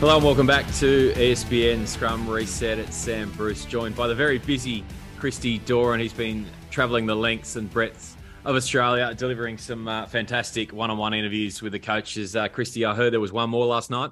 Hello and welcome back to ESPN Scrum Reset. It's Sam Bruce, joined by the very busy Christy Doran. He's been travelling the lengths and breadths of Australia, delivering some uh, fantastic one-on-one interviews with the coaches. Uh, Christy, I heard there was one more last night.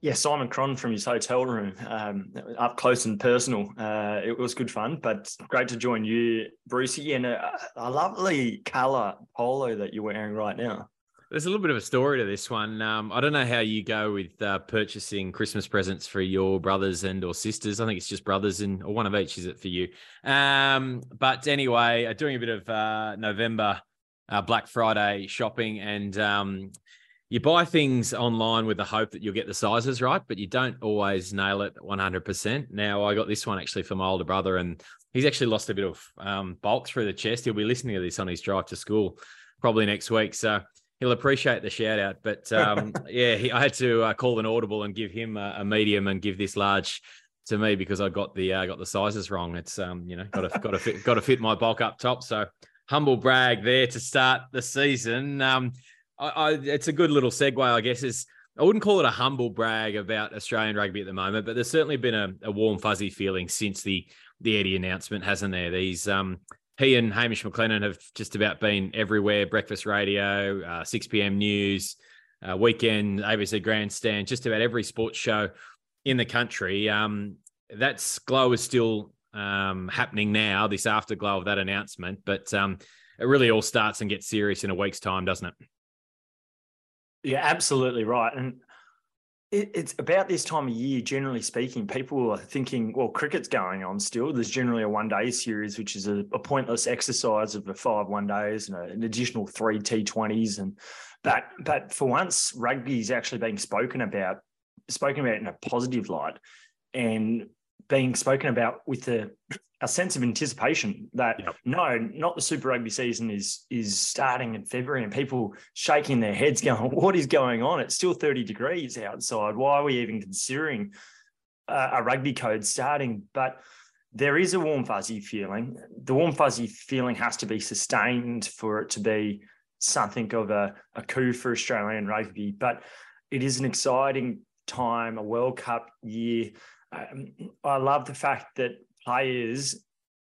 Yeah, Simon Cron from his hotel room, um, up close and personal. Uh, it was good fun, but great to join you, Brucey, and a, a lovely colour polo that you're wearing right now. There's a little bit of a story to this one. Um, I don't know how you go with uh, purchasing Christmas presents for your brothers and or sisters. I think it's just brothers and or one of each. Is it for you? Um, but anyway, uh, doing a bit of uh, November uh, Black Friday shopping, and um, you buy things online with the hope that you'll get the sizes right, but you don't always nail it 100%. Now, I got this one actually for my older brother, and he's actually lost a bit of um, bulk through the chest. He'll be listening to this on his drive to school probably next week. So he'll appreciate the shout out. But um, yeah, he, I had to uh, call an audible and give him a, a, medium and give this large to me because I got the uh, got the sizes wrong. It's um, you know, got to got to fit got to fit my bulk up top. So humble brag there to start the season. Um, I, I, it's a good little segue, I guess. Is I wouldn't call it a humble brag about Australian rugby at the moment, but there's certainly been a, a warm fuzzy feeling since the the Eddie announcement, hasn't there? These um he and Hamish McLennan have just about been everywhere breakfast radio, uh, 6 p.m. news, uh, weekend, ABC Grandstand, just about every sports show in the country. Um, that glow is still um, happening now, this afterglow of that announcement, but um, it really all starts and gets serious in a week's time, doesn't it? Yeah, absolutely right. And it's about this time of year, generally speaking, people are thinking, well, cricket's going on still. There's generally a one day series, which is a, a, pointless exercise of five one days and an additional three T20s. And but but for once, rugby is actually being spoken about, spoken about in a positive light and being spoken about with a, a sense of anticipation that yep. no, not the Super Rugby season is is starting in February, and people shaking their heads, going, "What is going on? It's still thirty degrees outside. Why are we even considering uh, a rugby code starting?" But there is a warm fuzzy feeling. The warm fuzzy feeling has to be sustained for it to be something of a, a coup for Australian rugby. But it is an exciting time, a World Cup year um, I love the fact that players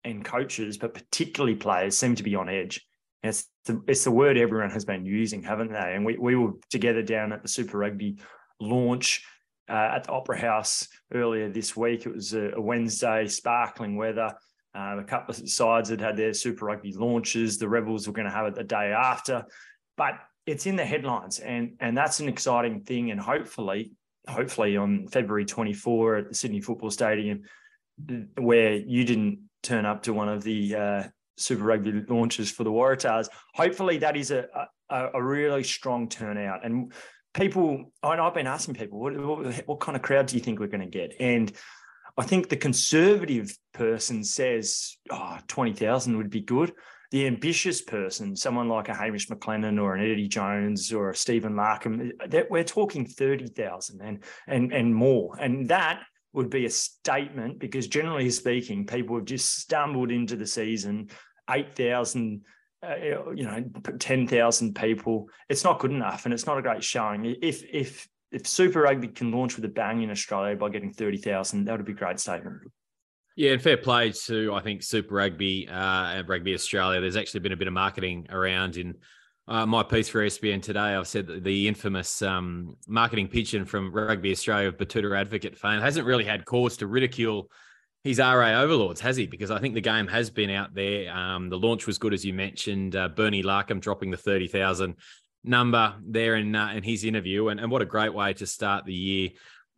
and coaches, but particularly players, seem to be on edge. it's the, it's the word everyone has been using, haven't they? And we, we were together down at the Super Rugby launch uh, at the Opera House earlier this week. It was a, a Wednesday, sparkling weather. Uh, a couple of sides had had their Super Rugby launches. The Rebels were going to have it the day after, but it's in the headlines, and and that's an exciting thing. And hopefully, hopefully on February 24 at the Sydney Football Stadium, where you didn't turn up to one of the uh, Super Rugby launches for the Waratahs. Hopefully, that is a, a, a really strong turnout. And people, and I've been asking people, what, what, what kind of crowd do you think we're going to get? And I think the conservative person says, oh, 20,000 would be good the ambitious person, someone like a Hamish McLennan or an Eddie Jones or a Stephen Larkham, that we're talking 30,000 and, and, and more. And that would be a statement because generally speaking, people have just stumbled into the season, 8,000 uh, you know, 10,000 people. It's not good enough and it's not a great showing. If, if, if Super Rugby can launch with a bang in Australia by getting 30,000, that would be a great statement. Yeah, and fair play to I think Super Rugby uh, and Rugby Australia. There's actually been a bit of marketing around in uh, my piece for ESPN today. I've said that the infamous um, marketing pigeon from Rugby Australia Batuta Advocate fame hasn't really had cause to ridicule his RA overlords, has he? Because I think the game has been out there. Um, the launch was good, as you mentioned. Uh, Bernie Larkham dropping the thirty thousand number there in uh, in his interview, and, and what a great way to start the year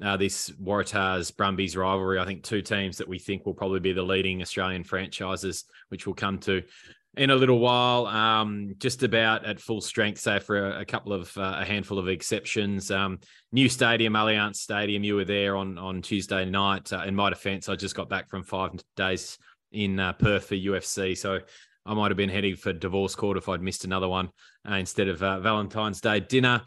uh, this Waratahs Brumbies rivalry. I think two teams that we think will probably be the leading Australian franchises, which we'll come to in a little while. Um, just about at full strength, say for a, a couple of uh, a handful of exceptions. Um, new stadium, Allianz Stadium. You were there on on Tuesday night. Uh, in my defence, I just got back from five days in uh, Perth for UFC, so. I might have been heading for divorce court if I'd missed another one uh, instead of uh, Valentine's Day dinner.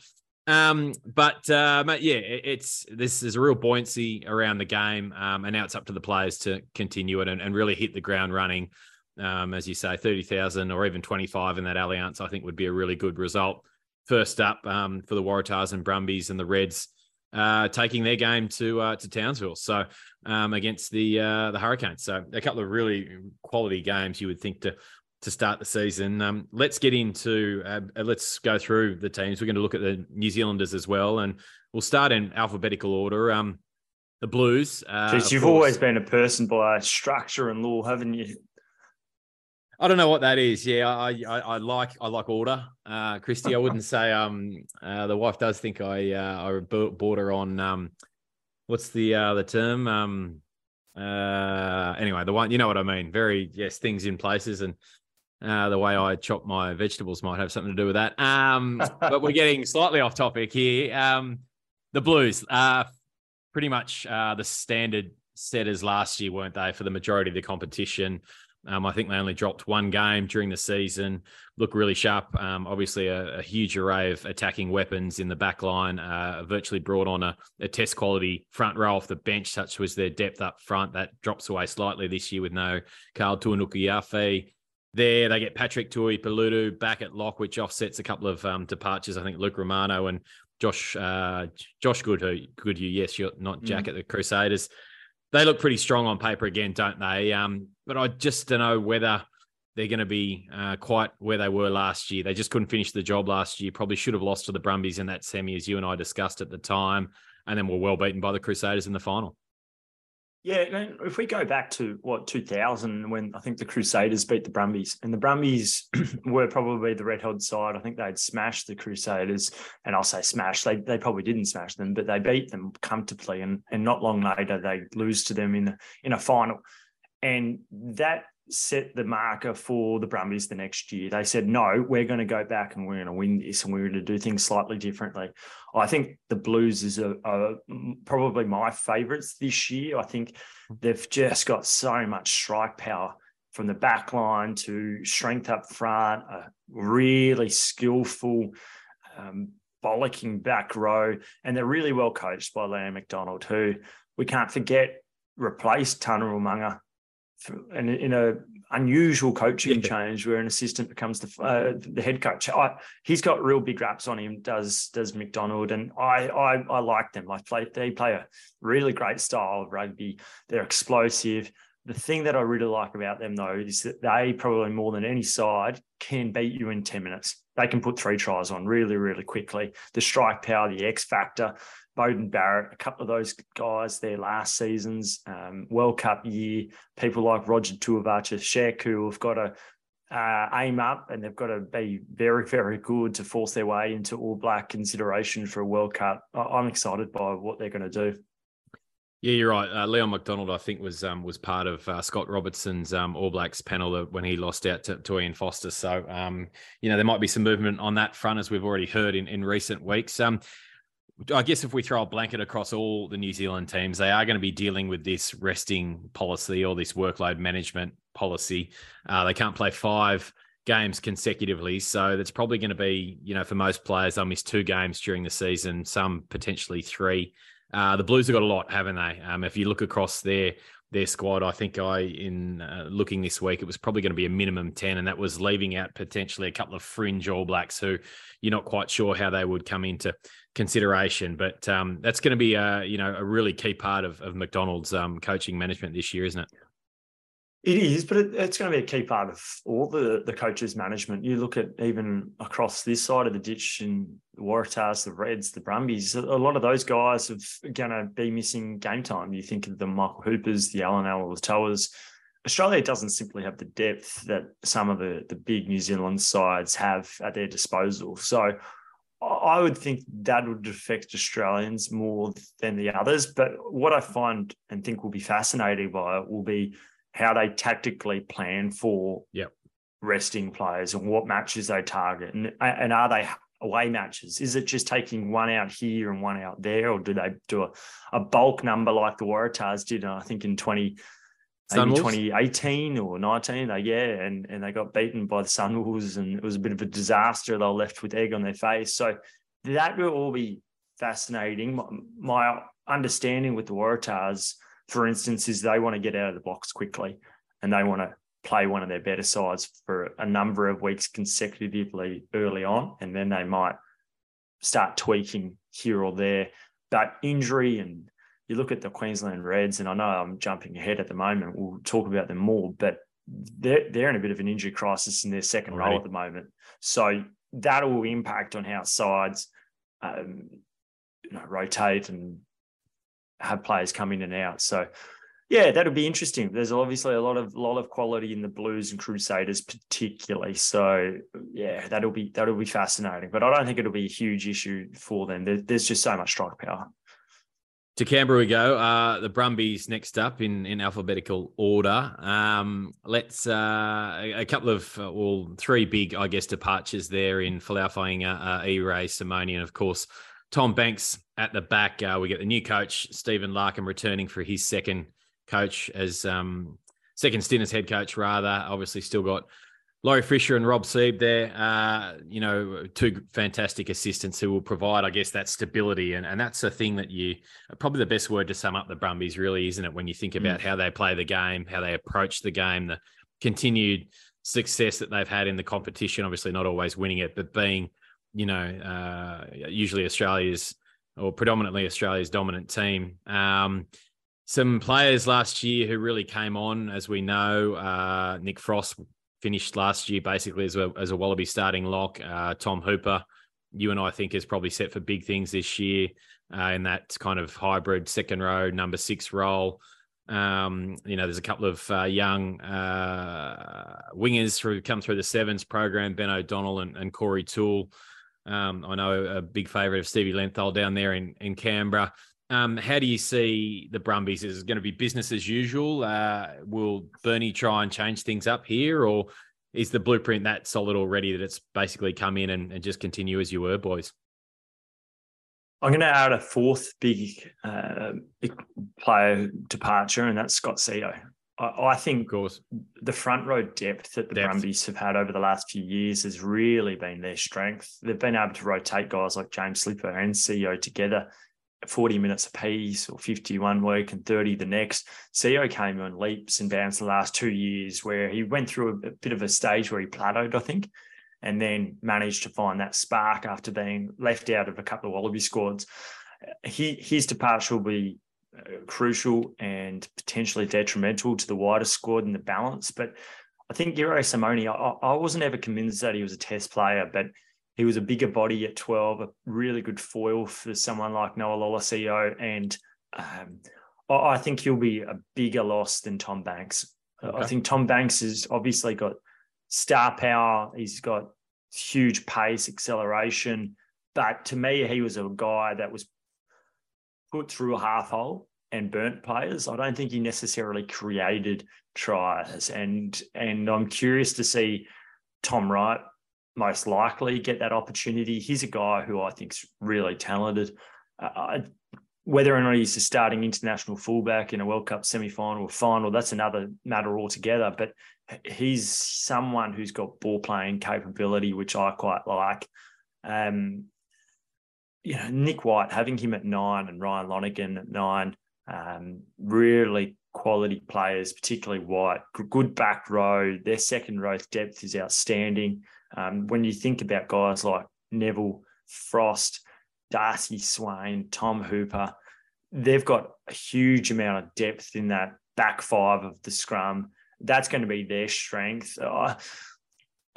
Um, but uh, yeah, it's this is a real buoyancy around the game, um, and now it's up to the players to continue it and, and really hit the ground running. Um, as you say, thirty thousand or even twenty five in that Allianz, I think would be a really good result. First up um, for the Waratahs and Brumbies and the Reds uh, taking their game to uh, to Townsville. So um, against the uh, the Hurricanes. So a couple of really quality games you would think to to start the season. Um, let's get into uh, let's go through the teams. We're going to look at the New Zealanders as well, and we'll start in alphabetical order. Um, the Blues. Uh, Jeez, you've course. always been a person by structure and law, haven't you? I don't know what that is. Yeah, I I, I like I like order, uh, Christy. I wouldn't say um uh, the wife does think I uh, I border on um what's the uh the term um uh anyway the one you know what I mean. Very yes things in places and uh, the way I chop my vegetables might have something to do with that. Um, but we're getting slightly off topic here. Um, the Blues, uh, pretty much uh, the standard setters last year, weren't they, for the majority of the competition? Um, I think they only dropped one game during the season. Look really sharp. Um, obviously, a, a, huge array of attacking weapons in the back line. Uh, virtually brought on a, a, test quality front row off the bench, such was their depth up front. That drops away slightly this year with no Karl Tu'inukuafe. There, they get Patrick Tuipulotu back at lock, which offsets a couple of um, departures. I think Luke Romano and Josh uh, Josh Goodhue, Goodhue, yes, you're not Jack mm. at the Crusaders. They look pretty strong on paper again, don't they? Um, but I just don't know whether they're going to be uh, quite where they were last year. They just couldn't finish the job last year. Probably should have lost to the Brumbies in that semi, as you and I discussed at the time, and then were well beaten by the Crusaders in the final. Yeah, if we go back to what 2000 when I think the Crusaders beat the Brumbies, and the Brumbies were probably the red hot side. I think they'd smashed the Crusaders, and I'll say smash. They they probably didn't smash them, but they beat them comfortably, and and not long later they lose to them in in a final, and that set the marker for the Brumbies the next year. They said, no, we're going to go back and we're going to win this and we're going to do things slightly differently. I think the Blues is a, a probably my favourites this year. I think they've just got so much strike power from the back line to strength up front, a really skillful, um, bollocking back row. And they're really well coached by Leon McDonald, who we can't forget replaced Tana Umaga in, in a unusual coaching yeah. change where an assistant becomes the uh, the head coach. I, he's got real big raps on him. Does does McDonald and I I, I like them. I play they play a really great style of rugby. They're explosive. The thing that I really like about them though is that they probably more than any side can beat you in ten minutes. They can put three tries on really really quickly. The strike power, the X factor. Beauden Barrett, a couple of those guys their last seasons, um, World Cup year, people like Roger Tuivasa-Sheck who have got to uh, aim up and they've got to be very, very good to force their way into All Black consideration for a World Cup. I'm excited by what they're going to do. Yeah, you're right. Uh, Leon McDonald, I think, was um, was part of uh, Scott Robertson's um, All Blacks panel when he lost out to, to Ian Foster. So, um, you know, there might be some movement on that front, as we've already heard in, in recent weeks. I guess if we throw a blanket across all the New Zealand teams, they are going to be dealing with this resting policy or this workload management policy. Uh, they can't play five games consecutively, so that's probably going to be, you know, for most players, they'll miss two games during the season, some potentially three. Uh, the Blues have got a lot, haven't they? Um, if you look across their their squad, I think I in uh, looking this week, it was probably going to be a minimum ten, and that was leaving out potentially a couple of fringe All Blacks who you're not quite sure how they would come into consideration. But um, that's going to be a you know a really key part of, of McDonald's um, coaching management this year, isn't it? It is, but it, it's going to be a key part of all the the coaches' management. You look at even across this side of the ditch in the Waratahs, the Reds, the Brumbies. A lot of those guys are going to be missing game time. You think of the Michael Hoopers, the Allan Alaalatoas. Australia doesn't simply have the depth that some of the the big New Zealand sides have at their disposal. So I would think that would affect Australians more than the others. But what I find and think will be fascinating by it will be how they tactically plan for yep. resting players and what matches they target. And, and are they away matches? Is it just taking one out here and one out there? Or do they do a, a bulk number like the Waratahs did, I think, in 20, maybe 2018 or 19. They, yeah, and, and they got beaten by the Sunwolves and it was a bit of a disaster. They were left with egg on their face. So that will all be fascinating. My, my understanding with the Waratahs, for instance, is they want to get out of the box quickly and they want to play one of their better sides for a number of weeks consecutively early on. And then they might start tweaking here or there but injury and you look at the Queensland Reds, and I know I'm jumping ahead at the moment. We'll talk about them more, but they're they're in a bit of an injury crisis in their second role at the moment. So that will impact on how sides um, you know, rotate and have players come in and out. So yeah, that'll be interesting. There's obviously a lot of lot of quality in the Blues and Crusaders, particularly. So yeah, that'll be that'll be fascinating. But I don't think it'll be a huge issue for them. There, there's just so much strike power. To Canberra we go. Uh, the Brumbies next up in, in alphabetical order. Um, let's uh, a, a, couple of uh, well, three big, I guess, departures there in Folau Fainga'a, uh, Irae, Simone, and of course Tom Banks at the back. Uh, we get the new coach Stephen Larkham returning for his second coach as um, second stint as head coach. Rather, obviously still got Laurie Fisher and Rod Seib there, uh, you know, two fantastic assistants who will provide, I guess, that stability. And, and that's a thing that you probably the best word to sum up the Brumbies, really, isn't it? When you think about mm. how they play the game, how they approach the game, the continued success that they've had in the competition, obviously not always winning it, but being, you know, uh, usually Australia's or predominantly Australia's dominant team. Um, some players last year who really came on, as we know, uh, Nick Frost finished last year basically as a, as a Wallaby starting lock. Uh, Tom Hooper, you and I think is probably set for big things this year uh, in that kind of hybrid second row number six role. Um, you know, there's a couple of uh, young uh, wingers who come through the sevens program, Ben O'Donnell and, and Corey Toole. Um, I know a big favourite of Stevie Lenthal down there in, in Canberra. Um, how do you see the Brumbies? Is it going to be business as usual? Uh, will Bernie try and change things up here, or is the blueprint that solid already that it's basically come in and, and just continue as you were, boys? I'm going to add a fourth big, uh, big player departure, and that's Scott Sio. I, I think of course. the front row depth that the depth. Brumbies have had over the last few years has really been their strength. They've been able to rotate guys like James Slipper and Sio together 40 minutes apiece or 51 week and 30 the next. Sio came on leaps and bounds the last two years where he went through a, a, bit of a stage where he plateaued, I think, and then managed to find that spark after being left out of a couple of Wallaby squads. He, his departure will be uh, crucial and potentially detrimental to the wider squad and the balance. But I think Giro Simone, I, I wasn't ever convinced that he was a test player, but he was a bigger body at 12, a really good foil for someone like Noah Lolesio. And um, I think he'll be a bigger loss than Tom Banks. Okay. I think Tom Banks has obviously got star power. He's got huge pace, acceleration. But to me, he was a guy that was put through a half hole and burnt players. I don't think he necessarily created tries. And and I'm curious to see Tom Wright most likely get that opportunity. He's a guy who I think is really talented. Uh, whether or not he's a starting international fullback in a World Cup semi-final or final, that's another matter altogether. But he's someone who's got ball playing capability, which I quite like. Um, you know, Nick White having him at nine and Ryan Lonergan at nine, um, really quality players, particularly White. Good back row. Their second row depth is outstanding. Um, when you think about guys like Neville, Frost, Darcy Swain, Tom Hooper, they've got a huge amount of depth in that back five of the scrum. That's going to be their strength. Uh,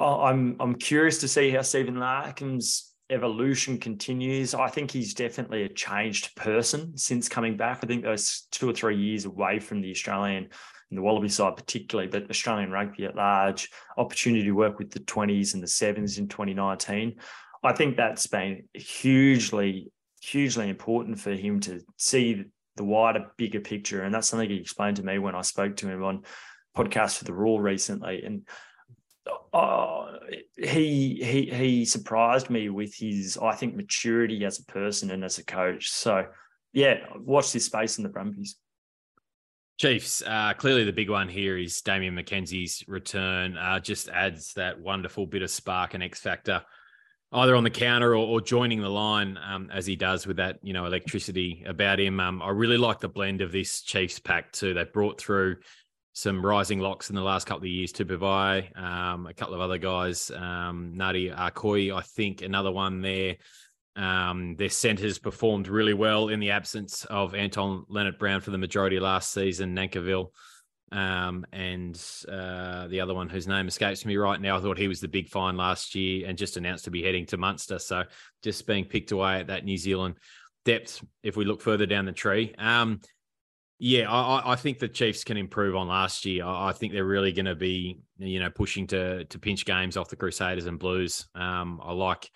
I'm I'm curious to see how Stephen Larkham's evolution continues. I think he's definitely a changed person since coming back. I think those two or three years away from the Australian in the Wallaby side particularly, but Australian rugby at large, opportunity to work with the 20s and the sevens in 2019. I think that's been hugely, hugely important for him to see the wider, bigger picture. And that's something he explained to me when I spoke to him on podcast for the Rule recently. And uh, he he he surprised me with his, I think, maturity as a person and as a coach. So yeah, watch this space in the Brumbies. Chiefs, uh, clearly the big one here is Damian McKenzie's return. Uh, just adds that wonderful bit of spark and X factor, either on the counter or, or joining the line um, as he does with that, you know, electricity about him. Um, I really like the blend of this Chiefs pack too. They brought through some rising locks in the last couple of years to provide um, a couple of other guys, um, Nadi Arkoi, I think, another one there. Um, their centres performed really well in the absence of Anton Lienert-Brown for the majority last season. Nankivell um, and uh, the other one whose name escapes me right now. I thought he was the big find last year and just announced to be heading to Munster. So just being picked away at that New Zealand depth if we look further down the tree. Um, yeah, I, I, think the Chiefs can improve on last year. I, I think they're really going to be, you know, pushing to to pinch games off the Crusaders and Blues. Um, I like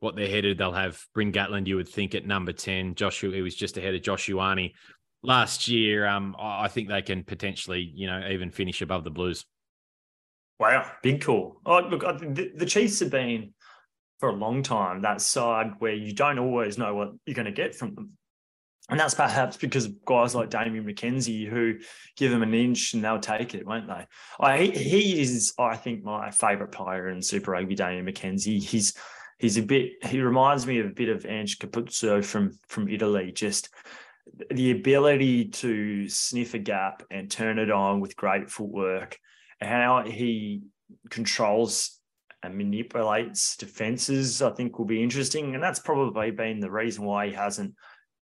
what they're headed. They'll have Bryn Gatland, you would think, at number 10. Joshua, he was just ahead of Josh Ioane last year. Um, I think they can potentially, you know, even finish above the Blues. Wow, big call. Oh, look, the, the Chiefs have been for a long time that side where you don't always know what you're going to get from them. And that's perhaps because of guys like Damian McKenzie who give them an inch and they'll take it, won't they? I, he is, I think, my favourite player in Super Rugby, Damian McKenzie. He's he's a bit he reminds me of a bit of Ange Capuozzo from from Italy just the ability to sniff a gap and turn it on with great footwork how he controls and manipulates defenses i think will be interesting and that's probably been the reason why he hasn't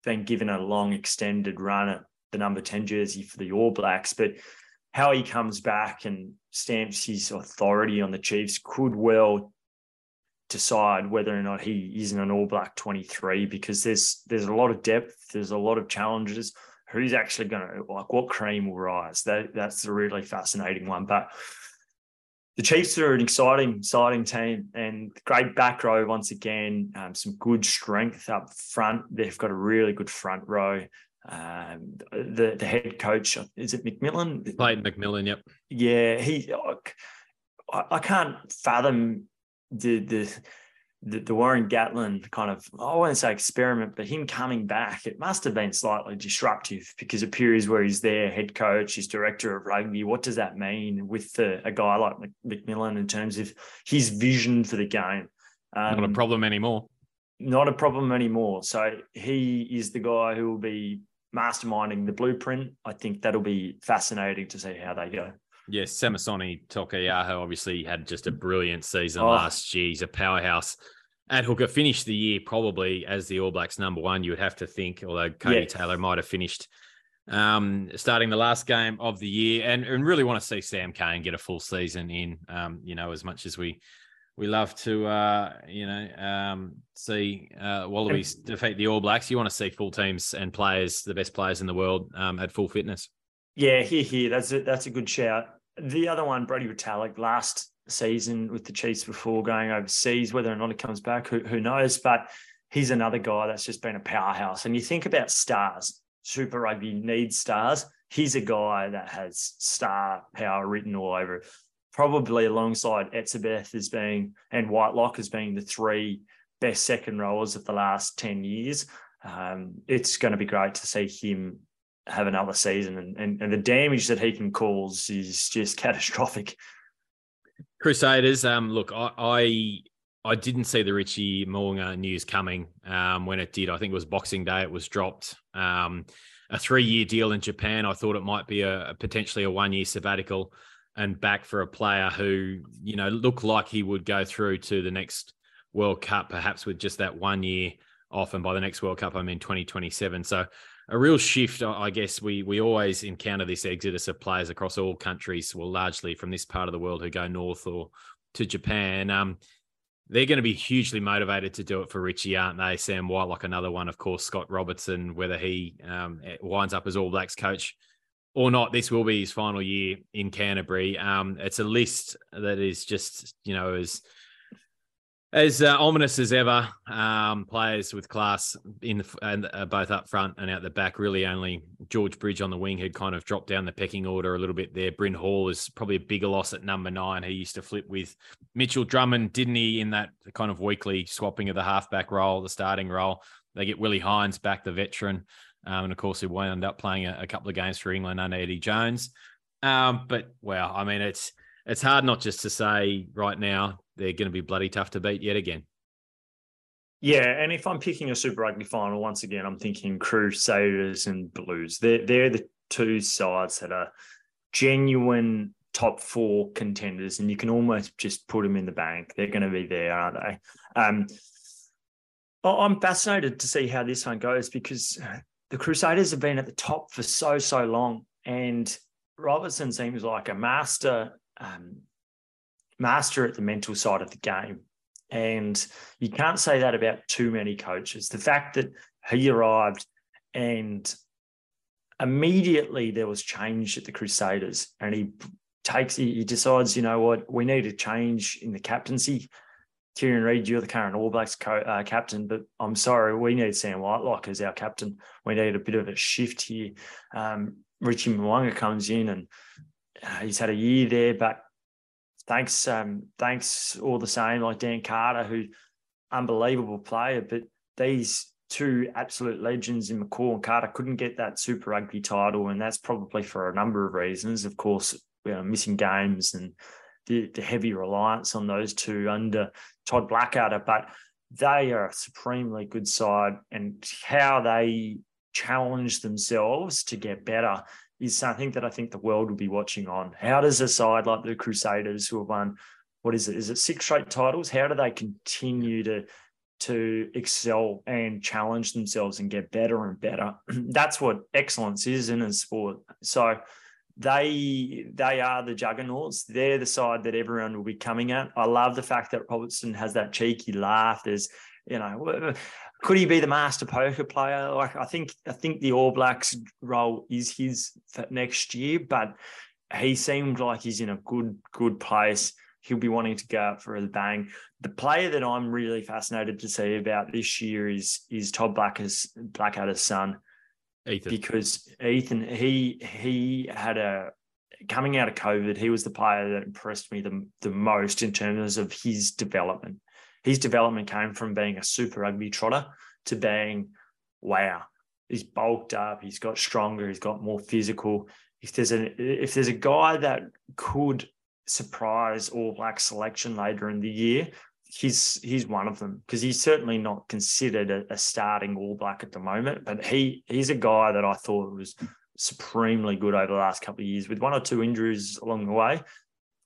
been given a long extended run at the number 10 jersey for the all blacks but how he comes back and stamps his authority on the chiefs could well decide whether or not he is in an All Black 23 because there's there's a lot of depth, there's a lot of challenges. Who's actually going to like what cream will rise? That that's a really fascinating one. But the Chiefs are an exciting, exciting team and great back row once again. Um, some good strength up front. They've got a really good front row. Um, the the head coach is it McMillan? Clayton McMillan. Yep. Yeah, he. I, I can't fathom the the the, the Warren Gatland kind of, I won't say experiment, but him coming back, it must have been slightly disruptive because it appears where he's there, head coach, he's director of rugby. What does that mean with the, a guy like McMillan in terms of his vision for the game? Um, not a um, problem anymore. Not a problem anymore. So he is the guy who will be masterminding the blueprint. I think that'll be fascinating to see how they go. Yes, Samisoni Taukei'aho obviously had just a brilliant season oh. last year. He's a powerhouse at hooker. Finished the year probably as the All Blacks number one. You would have to think, although Cody yeah. Taylor might have finished um, starting the last game of the year, and, and really want to see Sam Cane get a full season in. Um, you know, as much as we we love to uh, you know um, see uh, Wallabies defeat the All Blacks, you want to see full teams and players, the best players in the world, um, at full fitness. Yeah, here, here. That's a, that's a good shout. The other one, Brodie Retallick, last season with the Chiefs before going overseas, whether or not he comes back, who, who knows? But he's another guy that's just been a powerhouse. And you think about stars, Super Rugby needs stars. He's a guy that has star power written all over it. Probably alongside Etzebeth as being and Whitelock as being the three best second rowers of the last 10 years. Um, it's going to be great to see him have another season, and, and, and the damage that he can cause is just catastrophic. Crusaders, um, look, I, I, I didn't see the Richie Mo'unga news coming um, when it did. I think it was Boxing Day. It was dropped. Um, a three-year deal in Japan. I thought it might be a, a potentially a one-year sabbatical and back for a player who you know looked like he would go through to the next World Cup, perhaps with just that one year off. And by the next World Cup, I mean 2027. So a real shift. I guess we we always encounter this exodus of players across all countries, well, largely from this part of the world who go north or to Japan. Um, they're going to be hugely motivated to do it for Richie, aren't they? Sam White, like another one, of course, Scott Robertson, whether he um, winds up as All Blacks coach or not, this will be his final year in Canterbury. Um, it's a list that is just, you know, as as uh, ominous as ever. Um, players with class in the, and uh, both up front and out the back. Really, only George Bridge on the wing had kind of dropped down the pecking order a little bit there. Bryn Hall is probably a bigger loss at number nine. He used to flip with Mitchell Drummond, didn't he? In that kind of weekly swapping of the halfback role, the starting role. They get Willi Heinz back, the veteran, um, and of course he wound up playing a, a, couple of games for England under Eddie Jones. Um, but well, I mean it's it's hard not just to say right now they're going to be bloody tough to beat yet again. Yeah, and if I'm picking a Super Rugby final, once again, I'm thinking Crusaders and Blues. They're they're the two sides that are genuine top four contenders, and you can almost just put them in the bank. They're going to be there, aren't they? Um, I'm fascinated to see how this one goes because the Crusaders have been at the top for so so long, and Robertson seems like a master um, master at the mental side of the game. And you can't say that about too many coaches. The fact that he arrived and immediately there was change at the Crusaders, and he takes he decides, you know what, we need a change in the captaincy. Kieran Read, you're the current All Blacks co- uh, captain, but I'm sorry, we need Sam Whitelock as our captain. We need a bit of a shift here. Um, Richie Mo'unga comes in and he's had a year there, but thanks, um, thanks all the same. Like Dan Carter, who unbelievable player, but these two absolute legends in McCaw and Carter couldn't get that Super Rugby title, and that's probably for a number of reasons. Of course, you know, missing games and the, the heavy reliance on those two under Todd Blackadder, but they are a supremely good side, and how they challenge themselves to get better is something that I think the world will be watching on. How does a side like the Crusaders, who have won, what is it? Is it six straight titles? How do they continue to to excel and challenge themselves and get better and better? That's what excellence is in a sport. So they they are the juggernauts. They're the side that everyone will be coming at. I love the fact that Robertson has that cheeky laugh. There's you know could he be the master poker player? Like I think I think the All Blacks role is his for next year, but he seemed like he's in a good good place. He'll be wanting to go out for a bang. The player that I'm really fascinated to see about this year is is Todd Blackadder's Blackadder's son. Ethan. Because Ethan, he he had a coming out of COVID, he was the player that impressed me the, the most in terms of his development his development came from being a super rugby trotter to being, wow, he's bulked up, he's got stronger, he's got more physical. If there's a if there's a guy that could surprise All Black selection later in the year, he's he's one of them because he's certainly not considered a, a, starting All Black at the moment. But he he's a guy that I thought was supremely good over the last couple of years with one or two injuries along the way.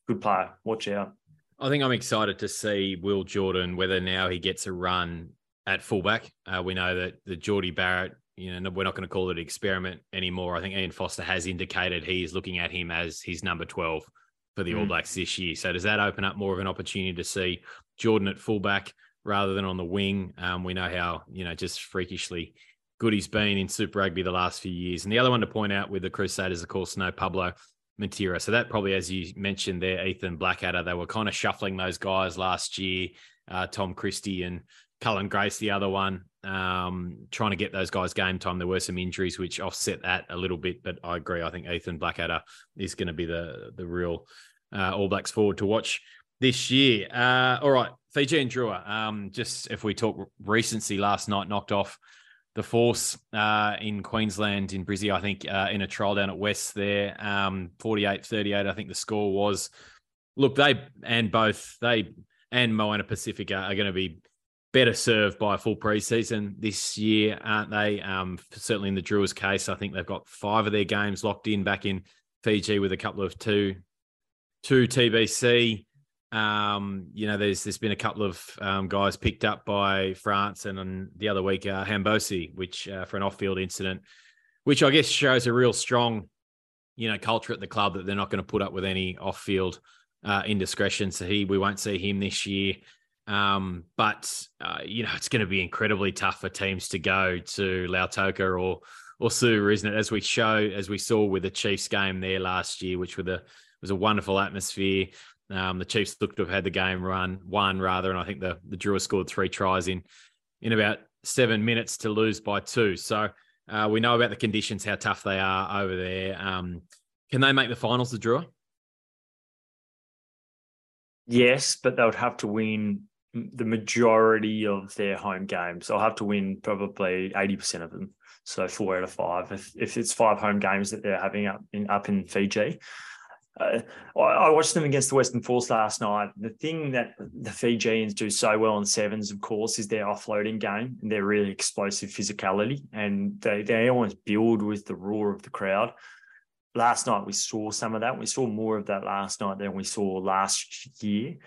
Good player. Watch out. I think I'm excited to see Will Jordan whether now he gets a run at fullback. Uh, we know that the Jordie Barrett, you know, we're not going to call it an experiment anymore. I think Ian Foster has indicated he is looking at him as his number 12 for the mm. All Blacks this year. So does that open up more of an opportunity to see Jordan at fullback rather than on the wing? Um, we know how, you know, just freakishly good he's been in Super Rugby the last few years. And the other one to point out with the Crusaders, of course, no Pablo Matera. So that probably, as you mentioned there, Ethan Blackadder, they were kind of shuffling those guys last year. Uh, Tom Christie and Cullen Grace, the other one, um, trying to get those guys game time. There were some injuries which offset that a little bit, but I agree. I think Ethan Blackadder is going to be the the real uh, All Blacks forward to watch this year. Uh, all right, Fijian Drua. Um, just if we talk recency, last night knocked off the Force uh, in Queensland in Brizzy, I think, uh, in a trial down at West there, um, 48 38, I think the score was. Look, they and both they and Moana Pacifica are going to be better served by a full preseason this year, aren't they? Um, certainly in the Drua's case, I think they've got five of their games locked in back in Fiji with a couple of two, two TBC. Um, you know, there's there's been a couple of um, guys picked up by France, and on the other week, uh, Hambosi, which uh, for an off-field incident, which I guess shows a real strong, you know, culture at the club that they're not going to put up with any off-field uh, indiscretion. So he, we won't see him this year. Um, but uh, you know, it's going to be incredibly tough for teams to go to Lautoka or or Suva, isn't it? As we show, as we saw with the Chiefs game there last year, which was a was a wonderful atmosphere. Um, the Chiefs looked to have had the game run one rather, and I think the the Drua scored three tries in in about seven minutes to lose by two. So uh, we know about the conditions, how tough they are over there. Um, can they make the finals, the Drua? Yes, but they would have to win the majority of their home games. They'll have to win probably eighty percent of them. So four out of five. If if it's five home games that they're having up in up in Fiji, uh, I watched them against the Western Force last night. The thing that the Fijians do so well in sevens, of course, is their offloading game and their really explosive physicality. And they, they always build with the roar of the crowd. Last night, we saw some of that. We saw more of that last night than we saw last year.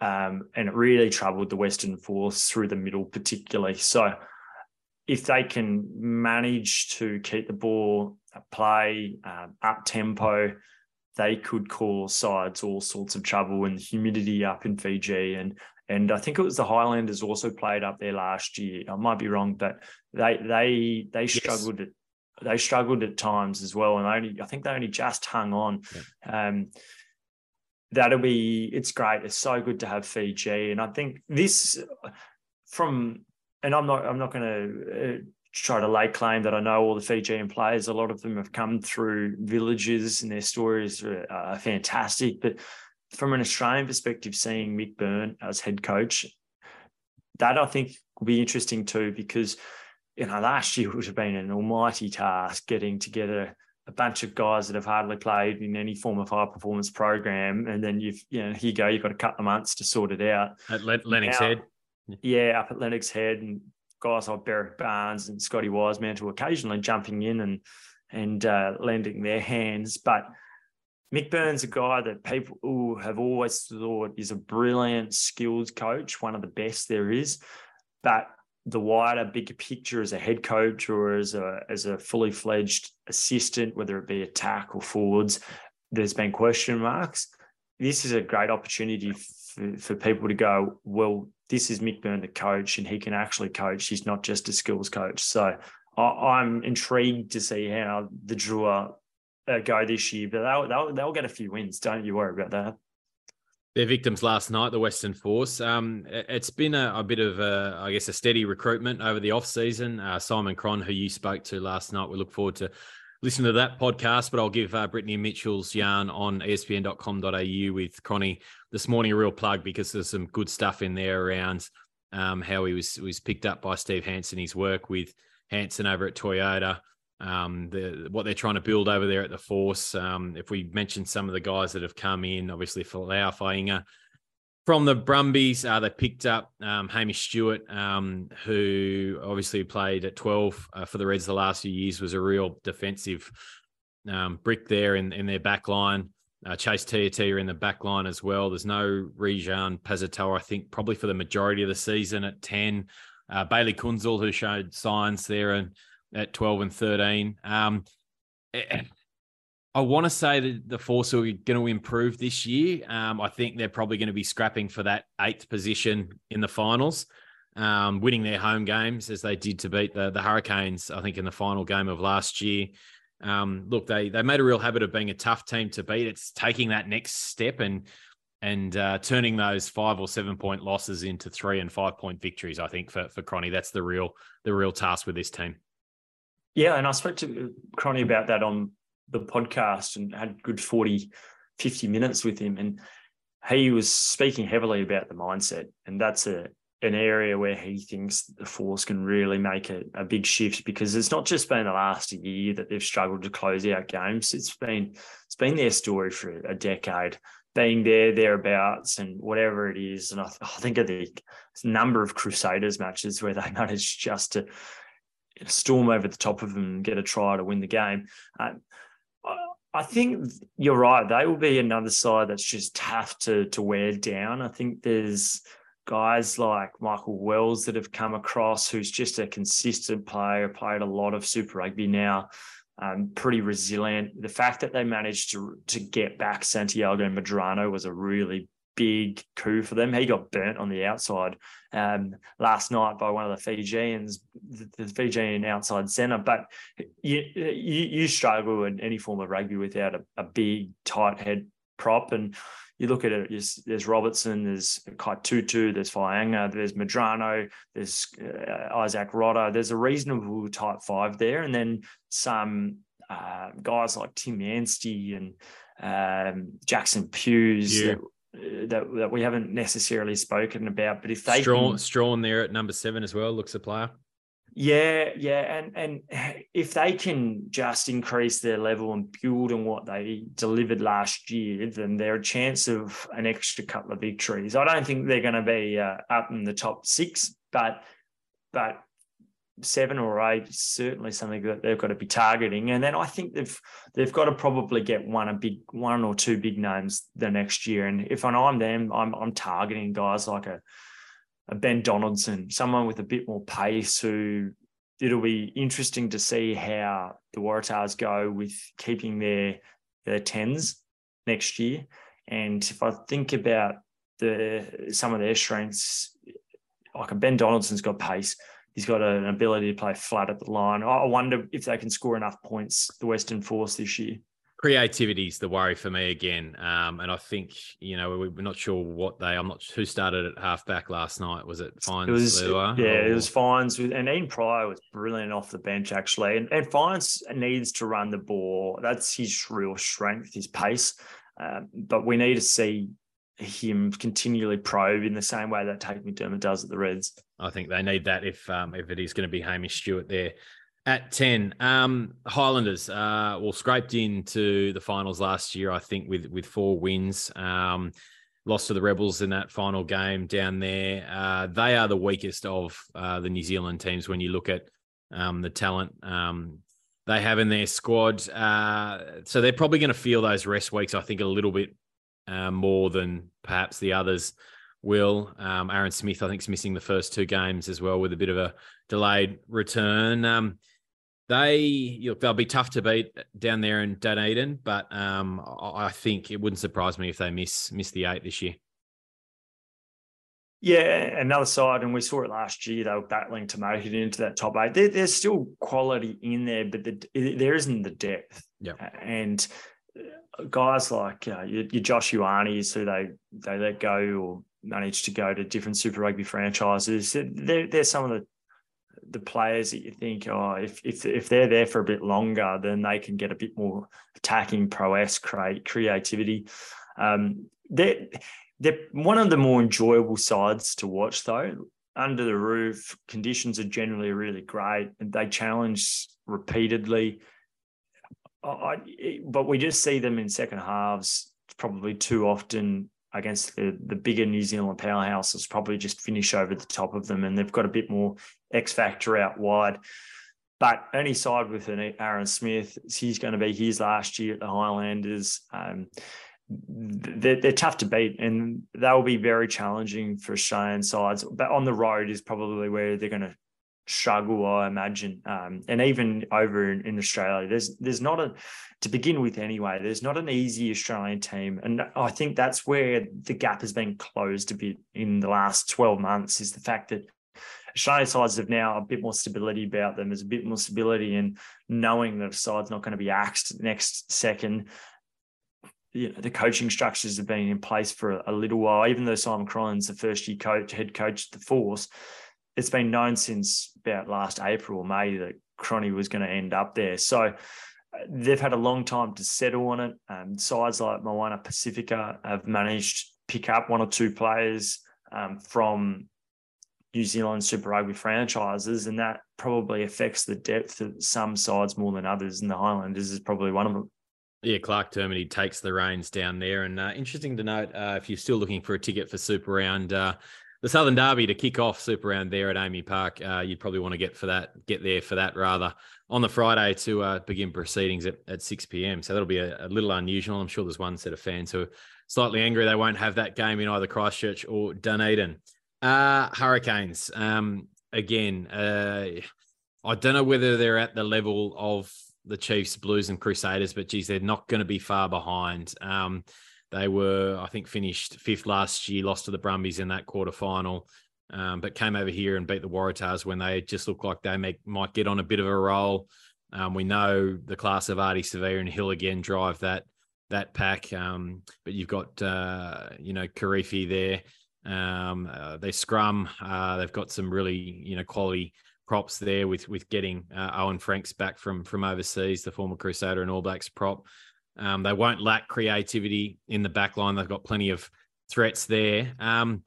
um, and it really troubled the Western Force through the middle, particularly. So, if they can manage to keep the ball at play, um, up tempo, they could cause sides all sorts of trouble and humidity up in Fiji. And and I think it was the Highlanders also played up there last year. I might be wrong, but they they they struggled yes. at they struggled at times as well. And only I think they only just hung on. Yeah. Um, that'll be it's great. It's so good to have Fiji. And I think this from and I'm not I'm not going to uh, try to lay claim that I know all the Fijian players. A lot of them have come through villages, and their stories are, are fantastic. But from an Australian perspective, seeing Mick Byrne as head coach, that I think will be interesting too, because you know last year would have been an almighty task getting together a bunch of guys that have hardly played in any form of high performance program, and then you've you know here you go, you've got a couple of months to sort it out. At Lennox now, Head, yeah, up at Lennox Head, and guys like Berrick Barnes and Scotty Wisemantel occasionally jumping in and and uh, lending their hands, but Mick Byrne's a guy that people have always thought is a brilliant, skilled coach, one of the best there is. But the wider, bigger picture as a head coach or as a as a fully fledged assistant, whether it be attack or forwards, there's been question marks. This is a great opportunity for, for people to go, well, this is Mick Byrne, the coach, and he can actually coach. He's not just a skills coach. So I, am intrigued to see how the Drua uh, go this year, but they'll, they'll, they'll get a few wins. Don't you worry about that. Their victims last night, the Western Force. Um, it's been a, a, bit of a, I guess, a steady recruitment over the off season. Uh, Simon Cron, who you spoke to last night, we look forward to listening to that podcast. But I'll give uh, Brittany Mitchell's yarn on ESPN.com.au with Cronny this morning a real plug because there's some good stuff in there around um, how he was was picked up by Steve Hansen, his work with Hansen over at Toyota um, the, what they're trying to build over there at the Force. Um, if we mention some of the guys that have come in, obviously Folau Fainga'a from the Brumbies, uh, they picked up um, Hamish Stewart, um, who obviously played at 12 uh, for the Reds the last few years, was a real defensive um, brick there in, in their back line. Uh, Chase Tiatia in the back line as well. There's no Reesjan Pasitoa, I think, probably for the majority of the season at 10. Uh, Bailey Kuenzle, who showed signs there and at 12 and 13. Um, eh, I want to say that the Force are going to improve this year. Um, I think they're probably going to be scrapping for that eighth position in the finals, um, winning their home games as they did to beat the, the Hurricanes, I think, in the final game of last year. Um, look, they they made a real habit of being a tough team to beat. It's taking that next step and and uh, turning those five or seven point losses into three and five point victories. I think for for Cronny, that's the real the real task with this team. Yeah, and I spoke to Cronny about that on the podcast and had good 40, 50 minutes with him. And he was speaking heavily about the mindset. And that's a an area where he thinks the force can really make a, a big shift because it's not just been the last year that they've struggled to close out games. It's been it's been their story for a decade, being there, thereabouts, and whatever it is. And I, I think of the number of Crusaders matches where they managed just to storm over the top of them and get a try to win the game. Uh, I think you're right. They will be another side that's just tough to to wear down. I think there's guys like Michael Wells that have come across, who's just a consistent player, played a lot of Super Rugby now, um, pretty resilient. The fact that they managed to to get back Santiago Medrano was a really big coup for them. He got burnt on the outside um, last night by one of the Fijians, the, the Fijian outside centre. But you, you, you struggle in any form of rugby without a, a big tight head prop and you look at it, there's, there's Robertson, there's Kaitutu, there's Fainga'a, there's Medrano, there's uh, Izack Rodda. There's a reasonable type five there. And then some uh, guys like Tim Anstey and um, Jackson Hughes yeah. that, that, that we haven't necessarily spoken about. But if they Strachan, can, Strachan there at number seven as well looks a player. Yeah, yeah, and and if they can just increase their level and build on what they delivered last year, then they're a chance of an extra couple of victories. I don't think they're going to be uh, up in the top six, but but seven or eight is certainly something that they've got to be targeting. And then I think they've they've got to probably get one a big one or two big names the next year. And if I'm them, I'm I'm targeting guys like a, a Ben Donaldson, someone with a bit more pace who it'll be interesting to see how the Waratahs go with keeping their their tens next year. And if I think about the some of their strengths, like Ben Donaldson's got pace. He's got an ability to play flat at the line. I wonder if they can score enough points, the Western Force this year. Creativity is the worry for me again, um, and I think you know we're not sure what they. I'm not who started at halfback last night. Was it Fines? It was Lua, yeah, or? it was Fines, and Ian Prior was brilliant off the bench actually. And, and Fines needs to run the ball. That's his real strength, his pace. Um, but we need to see him continually probe in the same way that Tate McDermott does at the Reds. I think they need that if um, if it is going to be Hamish Stewart there at 10. Um, Highlanders, uh, well, scraped into the finals last year, I think, with with four wins. Um, lost to the Rebels in that final game down there. Uh, they are the weakest of uh, the New Zealand teams when you look at um, the talent um, they have in their squad. Uh, so they're probably going to feel those rest weeks, I think, a little bit uh, more than perhaps the others will. Um, Aaron Smith, I think, is missing the first two games as well with a bit of a delayed return. They look, they'll be tough to beat down there in Dunedin, but um, I think it wouldn't surprise me if they miss miss the eight this year. Yeah, another side, and we saw it last year. They were battling to make it into that top eight. There, there's still quality in there, but the, there isn't the depth. Yeah, and guys like uh, your, your Josh Ioanes, who they they let go or managed to go to different Super Rugby franchises. They're, they're some of the the players that you think, oh, if if if they're there for a bit longer, then they can get a bit more attacking prowess, create creativity. Um, they're they're one of the more enjoyable sides to watch, though. Under the roof, conditions are generally really great, and they challenge repeatedly. I, but we just see them in second halves probably too often against the, the bigger New Zealand powerhouses, probably just finish over the top of them. And they've got a bit more X factor out wide. But any side with an Aaron Smith, he's going to be his last year at the Highlanders. Um, they're, they're, tough to beat and they'll be very challenging for Australian sides. But on the road is probably where they're going to struggle, I imagine. Um, and even over in, in, Australia, there's there's not a to begin with anyway. There's not an easy Australian team, and I think that's where the gap has been closed a bit in the last 12 months. Is the fact that Australian sides have now a bit more stability about them. There's a bit more stability in knowing that a side's not going to be axed next second. You know, the coaching structures have been in place for a, a little while. Even though Simon Cron's the first year coach, head coach the Force, it's been known since about last April or May that Cronny was going to end up there. So uh, they've had a long time to settle on it. Um, sides like Moana Pasifika have managed to pick up one or two players um, from New Zealand Super Rugby franchises, and that probably affects the depth of some sides more than others. And the Highlanders is probably one of them. Yeah, Clarke Dermody takes the reins down there. And uh, interesting to note, uh, if you're still looking for a ticket for Super Round, uh, the Southern Derby to kick off Super Round there at AAMI Park. Uh, you'd probably want to get for that, get there for that rather on the Friday to uh, begin proceedings at, at 6 p.m. So that'll be a, a, little unusual. I'm sure there's one set of fans who are slightly angry they won't have that game in either Christchurch or Dunedin. Uh, Hurricanes. Um, again, uh, I don't know whether they're at the level of the Chiefs, Blues, and Crusaders, but geez, they're not going to be far behind. Um, they were, I think, finished fifth last year, lost to the Brumbies in that quarter final, um, but came over here and beat the Waratahs when they just looked like they may, might get on a bit of a roll. Um, we know the class of Ardie Savea and Hill again drive that that pack, um, but you've got uh, you know Kirifi there. Um, uh, they scrum. Uh, they've got some really you know quality props there with with getting uh, Owen Franks back from from overseas, the former Crusader and All Blacks prop. Um, they won't lack creativity in the back line. They've got plenty of threats there. Um,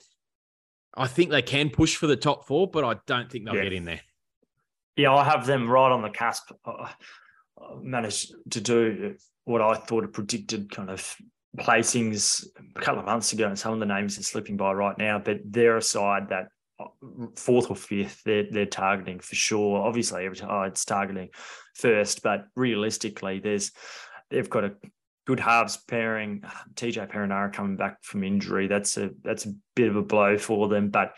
I think they can push for the top four, but I don't think they'll yeah. get in there. Yeah, I have them right on the cusp. I managed to do what I thought a predicted kind of placings a couple of months ago, and some of the names are slipping by right now. But they're a side that fourth or fifth. They're they're targeting for sure. Obviously, every time oh, it's targeting first, but realistically, there's they've got a good halves pairing. TJ Perenara coming back from injury. That's a that's a bit of a blow for them. But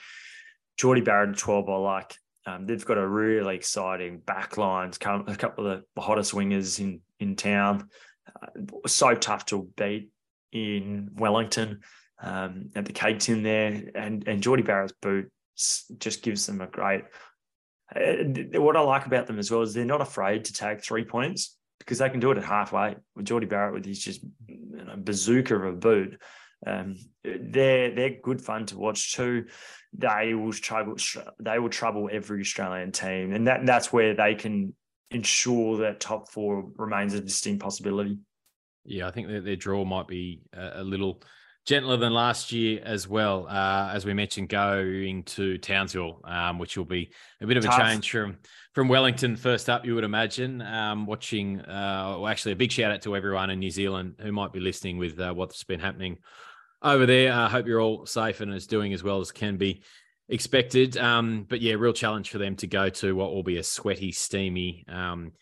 Jordie Barrett at 12, I like. Um, they've got a really exciting back lines, a couple of the hottest wingers in, in town. Uh, so tough to beat in Wellington um, at the Cake Tin there. And, and Jordie Barrett's boot just gives them a great. Uh, what I like about them as well is they're not afraid to take three points because they can do it at halfway. With Jordie Barrett with his just you know, bazooka of a boot, um, they're they're good fun to watch too. They will trouble they will trouble every Australian team, and that that's where they can ensure that top four remains a distinct possibility. Yeah, I think that their draw might be a, a little gentler than last year as well. Uh, as we mentioned, going to Townsville, um, which will be a bit of Tough. a change from from Wellington. First up, you would imagine. Um, watching, uh, well, actually, a big shout out to everyone in New Zealand who might be listening with uh, what's been happening over there. I hope you're all safe and is doing as well as can be expected. Um, but yeah, real challenge for them to go to what will be a sweaty, steamy. Um,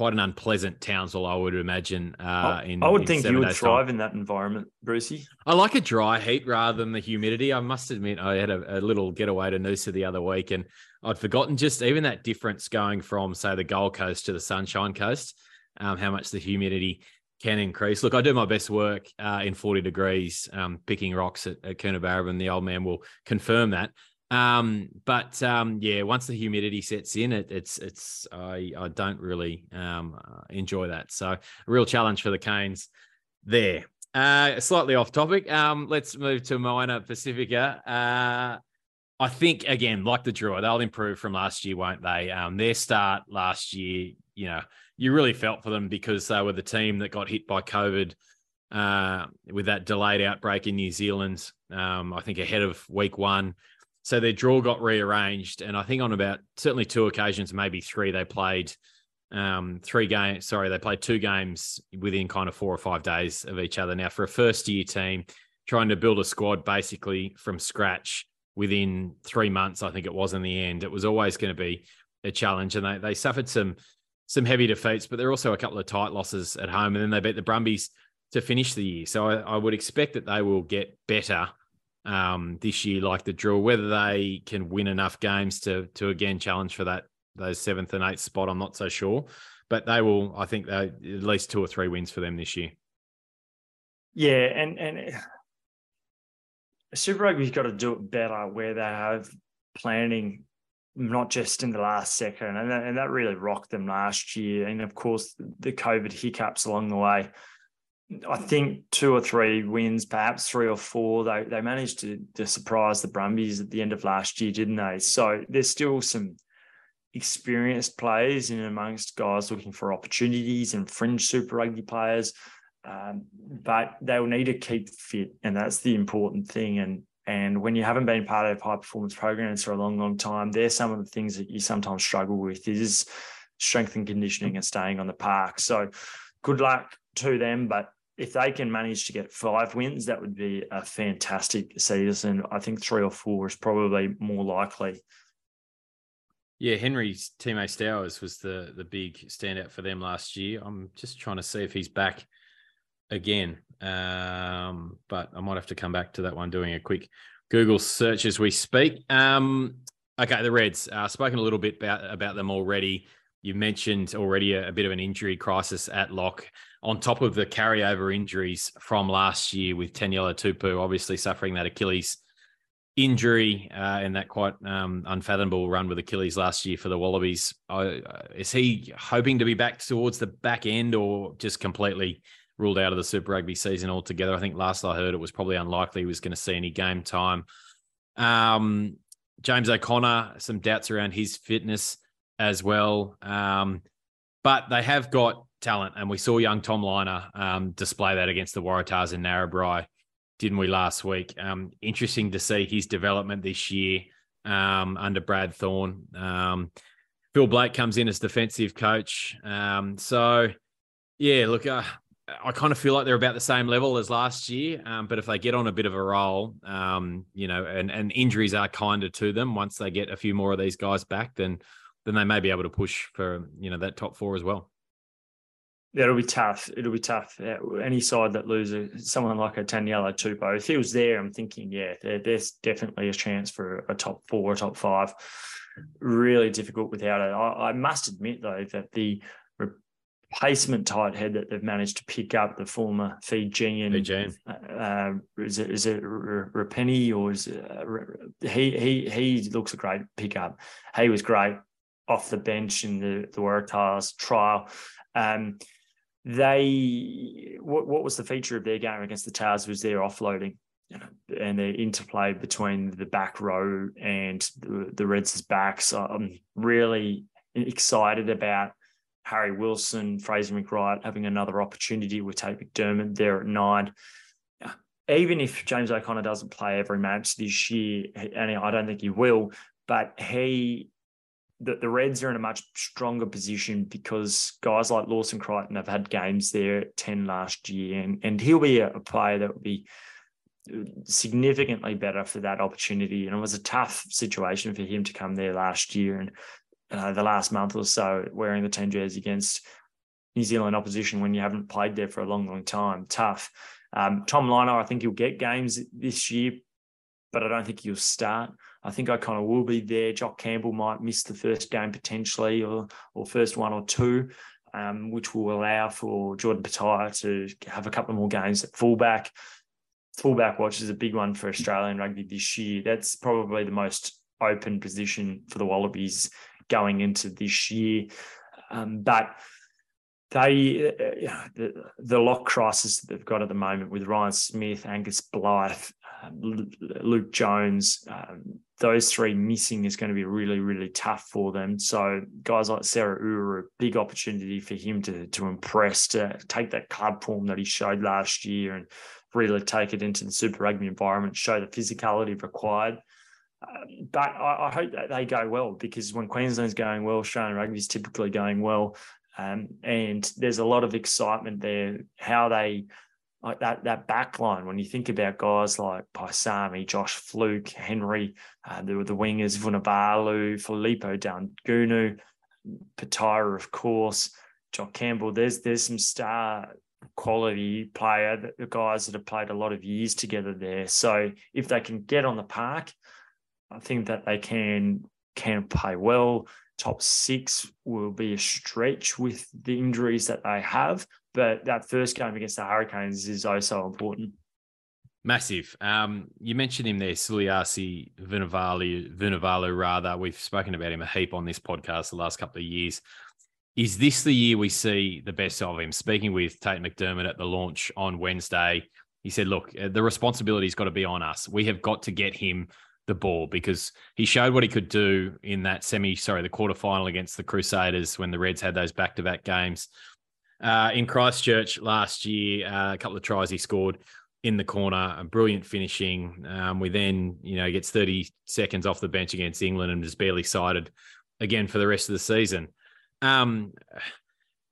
quite an unpleasant Townsville, I would imagine. Uh, in, I would in think you would thrive time. in that environment, Brucey. I like a dry heat rather than the humidity. I must admit, I had a, a little getaway to Noosa the other week, and I'd forgotten just even that difference going from, say, the Gold Coast to the Sunshine Coast, um, how much the humidity can increase. Look, I do my best work uh, in 40 degrees, um, picking rocks at, at Coonabarabran. The old man will confirm that. Um, but um, yeah, once the humidity sets in, it, it's it's I I don't really um, uh, enjoy that. So a real challenge for the Canes there. Uh, slightly off topic. Um, let's move to Moana Pasifika. Uh, I think again, like the Drua, they'll improve from last year, won't they? Um, their start last year, you know, you really felt for them because they were the team that got hit by COVID uh, with that delayed outbreak in New Zealand. Um, I think ahead of week one so their draw got rearranged, and I think on about certainly two occasions, maybe three, they played um, three games. Sorry, they played two games within kind of four or five days of each other. Now, for a first year team, trying to build a squad basically from scratch within three months, I think it was in the end, it was always going to be a challenge, and they they suffered some some heavy defeats, but there are also a couple of tight losses at home, and then they beat the Brumbies to finish the year. So I, I would expect that they will get better um, this year, like the draw. Whether they can win enough games to to again challenge for that those seventh and eighth spot, I'm not so sure. But they will. I think they at least two or three wins for them this year. Yeah, and and Super Rugby's got to do it better where they have planning not just in the last second, and that, and that really rocked them last year. And of course, the COVID hiccups along the way. I think two or three wins, perhaps three or four. They they managed to, to surprise the Brumbies at the end of last year, didn't they? So there's still some experienced players in amongst guys looking for opportunities and fringe Super Rugby players, um, but they'll need to keep fit, and that's the important thing. And and when you haven't been part of high performance programs for a long, long time, there's some of the things that you sometimes struggle with is strength and conditioning and staying on the park. So good luck to them, but if they can manage to get five wins, that would be a fantastic season. I think three or four is probably more likely. Yeah, Henry Time-Stowers was the the big standout for them last year. I'm just trying to see if he's back again, um, but I might have to come back to that one. Doing a quick Google search as we speak. Um, okay, the Reds. Uh, spoken a little bit about about them already. You mentioned already a, a bit of an injury crisis at lock on top of the carryover injuries from last year with Taniela Tupou obviously suffering that Achilles injury uh, and that quite um, unfathomable run with Achilles last year for the Wallabies. Uh, is he hoping to be back towards the back end or just completely ruled out of the Super Rugby season altogether? I think last I heard it was probably unlikely he was going to see any game time. Um, James O'Connor, some doubts around his fitness as well. Um, but they have got talent, and we saw young Tom Lynagh um, display that against the Waratahs in Narrabri, didn't we last week? Um, interesting to see his development this year um, under Brad Thorn. Um, Phil Blake comes in as defensive coach, um, so yeah, look, uh, I kind of feel like they're about the same level as last year. Um, but if they get on a bit of a roll, you know, and, and injuries are kinder to them once they get a few more of these guys back, then then they may be able to push for you know that top four as well. Yeah, it'll be tough. It'll be tough. Any side that loses someone like a Taniela Tupou, if he was there, I'm thinking, yeah, there, there's definitely a chance for a top four, a top five. Really difficult without it. I, I must admit though that the replacement tight head that they've managed to pick up, the former Fijian, Fijian. Uh, is it is it Rapini or is it, uh, he he he looks a great pickup. He was great off the bench in the the Waratahs trial. Um, they what, what was the feature of their game against the Tars was their offloading and their interplay between the back row and the, the Reds' backs. I'm really excited about Harry Wilson, Fraser McReight having another opportunity with Tate McDermott there at nine. Even if James O'Connor doesn't play every match this year, and I don't think he will, but he the, the Reds are in a much stronger position because guys like Lawson Creighton have had games there 10 last year, and, and he'll be a, a player that will be significantly better for that opportunity. And it was a tough situation for him to come there last year and uh, the last month or so wearing the 10 jersey against New Zealand opposition when you haven't played there for a long, long time. Tough. Um, Tom Lynagh, I think he'll get games this year, but I don't think he'll start. I think O'Connor will be there. Jock Campbell might miss the first game potentially, or or first one or two, um, which will allow for Jordan Petaia to have a couple more games at fullback. Fullback watch is a big one for Australian rugby this year. That's probably the most open position for the Wallabies going into this year. Um, but they uh, the, the lock crisis that they've got at the moment with Ryan Smith, Angus Blyth, um, Luke Jones, um, those three missing is going to be really, really tough for them. So guys like Seru Uru, big opportunity for him to to impress, to take that club form that he showed last year and really take it into the Super Rugby environment, show the physicality required. Um, but I, I, hope that they go well because when Queensland's going well, Australian rugby is typically going well. Um, and there's a lot of excitement there. How they like that that back line when you think about guys like Paisami, Josh Flook, Henry, uh, the, the wingers Vunivalu, Filipo Daugunu, Petaia, of course, Jock Campbell. There's there's some star quality player, the guys that have played a lot of years together there. So if they can get on the park, I think that they can can play well. Top six will be a stretch with the injuries that they have, but that first game against the Hurricanes is also important. Massive. Um, you mentioned him there, Suliasi Vunivalu, Vunivalu, rather. We've spoken about him a heap on this podcast the last couple of years. Is this the year we see the best of him? Speaking with Tate McDermott at the launch on Wednesday, he said, Look, uh, the responsibility's got to be on us. We have got to get him the ball because he showed what he could do in that semi, sorry, the quarterfinal against the Crusaders when the Reds had those back to back games. Uh, in Christchurch last year, uh, a couple of tries he scored in the corner, a brilliant finishing. Um, we then, you know, gets 30 seconds off the bench against England and is barely sighted again for the rest of the season. Um,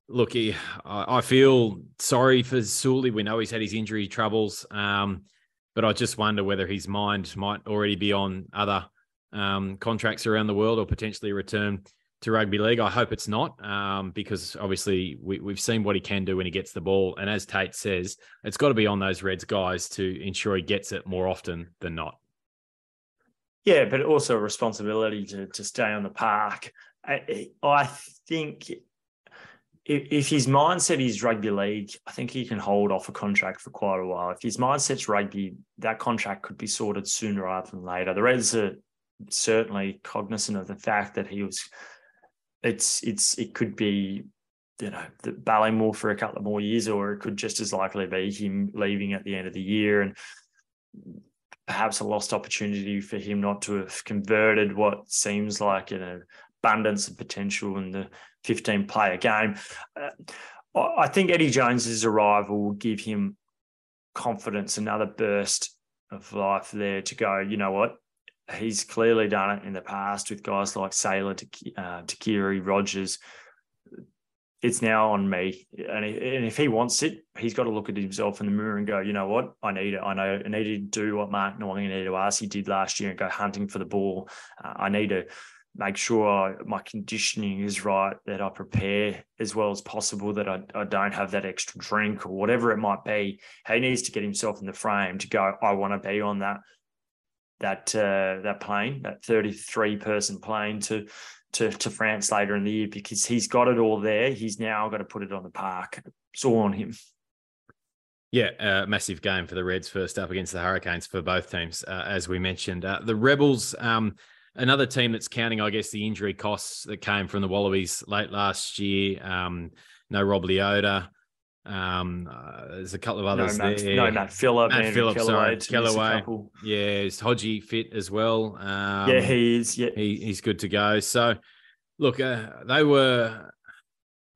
look, I, I, feel sorry for Sully. We know he's had his injury troubles. Um, but I just wonder whether his mind might already be on other um, contracts around the world or potentially return to rugby league. I hope it's not, um, because obviously we, have seen what he can do when he gets the ball. And as Tate says, it's got to be on those Reds guys to ensure he gets it more often than not. Yeah, but also a responsibility to, to stay on the park. I, I think if, if his mindset is rugby league, I think he can hold off a contract for quite a while. If his mindset's rugby, that contract could be sorted sooner rather than later. The Reds are certainly cognizant of the fact that he was. It's it's it could be, you know, the Ballymore for a couple of more years, or it could just as likely be him leaving at the end of the year and perhaps a lost opportunity for him not to have converted what seems like an abundance of potential in the 15 player game. Uh, I think Eddie Jones's arrival will give him confidence, another burst of life there to go, you know what? He's clearly done it in the past with guys like Sailor, uh, Tuqiri, Rogers. it's now on me. And, if he wants it, he's got to look at himself in the mirror and go, you know what? I need it. I know I need to do what Mark Nawaqanitawase did last year and go hunting for the ball. Uh, I need to make sure my conditioning is right, that I prepare as well as possible, that I, I don't have that extra drink or whatever it might be. He needs to get himself in the frame to go, I want to be on that that uh, that plane, that 33 person plane to to to France later in the year because he's got it all there. He's now got to put it on the park. It's all on him. Yeah, uh, massive game for the Reds first up against the Hurricanes for both teams, uh, as we mentioned. Uh, the Rebels, um, another team that's counting, I guess, the injury costs that came from the Wallabies late last year. Um, no Rob Leota. Um, uh, there's a couple of others no, Matt, there. No, Matt Phillip. Matt Phillip, sorry. Kellaway. Yeah, is Hodgie fit as well? Um, yeah, he is. Yeah, he, he's good to go. So, look, uh, they were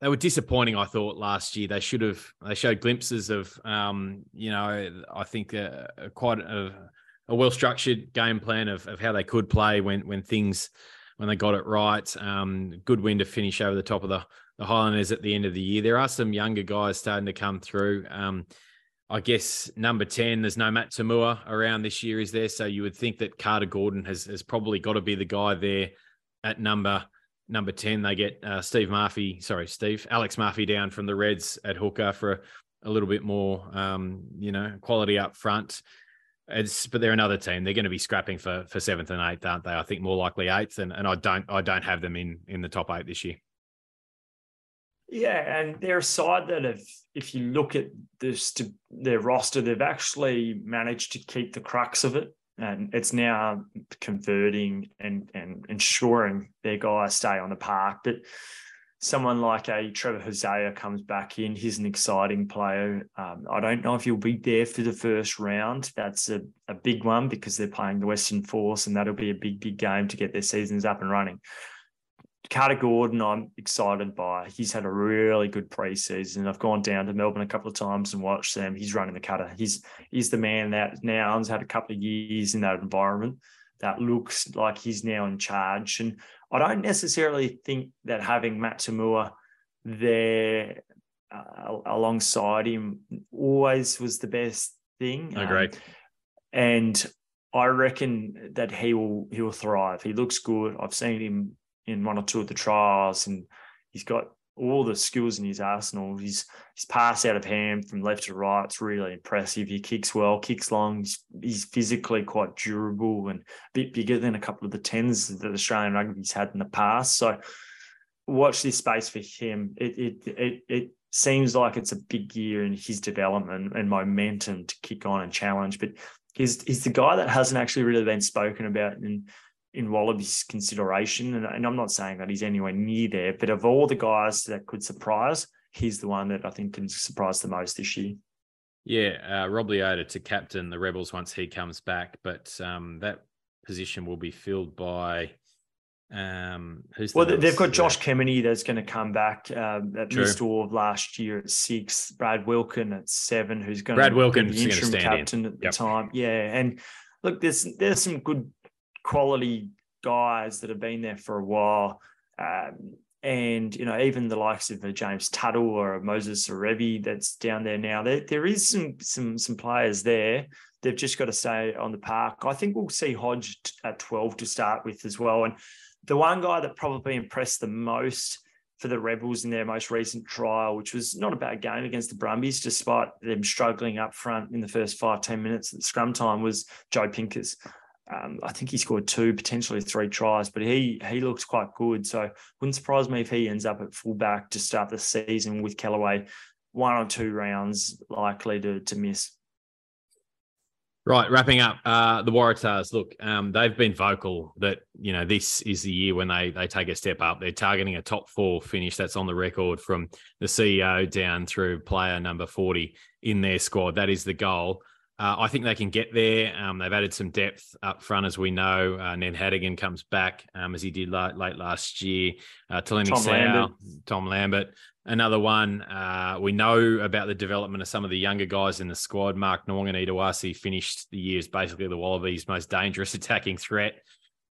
they were disappointing. I thought last year they should have they showed glimpses of um, you know I think uh, quite a, a well structured game plan of, of how they could play when when things when they got it right. Um, good win to finish over the top of the the Highlanders at the end of the year. There are some younger guys starting to come through. Um, I guess number 10, there's no Matt To'omua around this year, is there? So you would think that Carter Gordon has, has probably got to be the guy there at number number 10. They get uh, Steve Murphy, sorry, Steve, Alex Murphy down from the Reds at hooker for a, a little bit more, um, you know, quality up front. It's, but they're another team. They're going to be scrapping for for seventh and eighth, aren't they? I think more likely eighth, and, and I don't I don't have them in in the top eight this year. Yeah, and they're a side that if if you look at this, their roster, they've actually managed to keep the crux of it, and it's now converting and and ensuring their guys stay on the park. But someone like a Trevor Hosea comes back in. He's an exciting player. Um, I don't know if he'll be there for the first round. That's a, a big one because they're playing the Western Force, and that'll be a big, big game to get their seasons up and running. Carter Gordon, I'm excited by. He's had a really good preseason. I've gone down to Melbourne a couple of times and watched them. He's running the cutter. He's he's the man that now has had a couple of years in that environment that looks like he's now in charge. And I don't necessarily think that having Matt To'omua there uh, alongside him always was the best thing. I Agree. Um, and I reckon that he will he will thrive. He looks good. I've seen him in one or two of the trials, and he's got all the skills in his arsenal. He's his pass out of hand from left to right. It's really impressive. He kicks well, kicks long. He's, he's physically quite durable and a bit bigger than a couple of the tens that Australian rugby's had in the past. So watch this space for him. It it it it seems like it's a big year in his development and momentum to kick on and challenge. But he's he's the guy that hasn't actually really been spoken about in in Wallaby's consideration. And, and, I'm not saying that he's anywhere near there, but of all the guys that could surprise, he's the one that I think can surprise the most this year. Yeah, uh, Rob Leota to captain the Rebels once he comes back, but um, that position will be filled by um, who's well, they've got Josh Kemeny that's going to come back um, that True. missed all of last year at six. Brad Wilkin at seven, who's going Brad to Wilkin be the interim captain in. at yep. the time. Yeah, and look, there's there's some good quality guys that have been there for a while. Um, and you know, even the likes of a James Tuttle or a Moses Sorovi that's down there now. There, there is some some some players there. They've just got to stay on the park. I think we'll see Hodge at 12 to start with as well. And the one guy that probably impressed the most for the Rebels in their most recent trial, which was not a bad game against the Brumbies, despite them struggling up front in the first five ten minutes at scrum time, was Joe Pinkers. Um, I think he scored two, potentially three tries, but he he looks quite good. So wouldn't surprise me if he ends up at fullback to start the season with Kellaway, one or two rounds likely to to miss. Right, wrapping up, uh, the Waratahs. Look, um, they've been vocal that you know this is the year when they they take a step up. They're targeting a top four finish. That's on the record from the CEO down through player number forty in their squad. That is the goal. Uh, I think they can get there. Um, they've added some depth up front, as we know. Uh, Ned Hanigan comes back um, as he did late, late last year. Uh, Tom Lambert. Tom Lambert, another one. Uh, we know about the development of some of the younger guys in the squad. Mark Nawaqanitawase finished the year as basically the Wallabies' most dangerous attacking threat.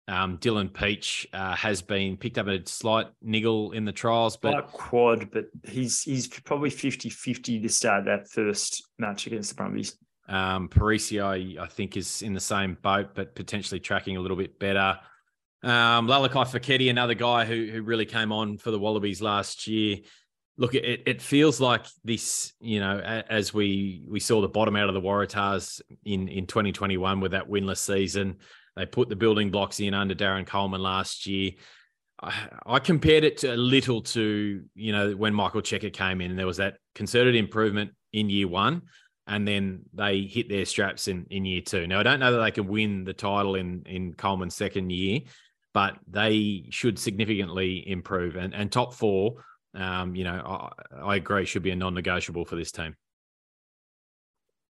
Um, Dylan Pietsch uh, has been picked up a slight niggle in the trials, but Like quad, but he's he's probably 50-50 to start that first match against the Brumbies. Um, I think, is in the same boat, but potentially tracking a little bit better. Um, Lalakai Foketi, another guy who who really came on for the Wallabies last year. Look, it it feels like this, you know, as we we saw the bottom out of the Waratahs in in 2021 with that winless season. They put the building blocks in under Darren Coleman last year. I, I compared it to a little to you know when Michael Cheika came in, and there was that concerted improvement in year one, and then they hit their straps in in year two. Now I don't know that they can win the title in in Coleman's second year, but they should significantly improve. And and top four, um, you know, I, I agree, should be a non-negotiable for this team.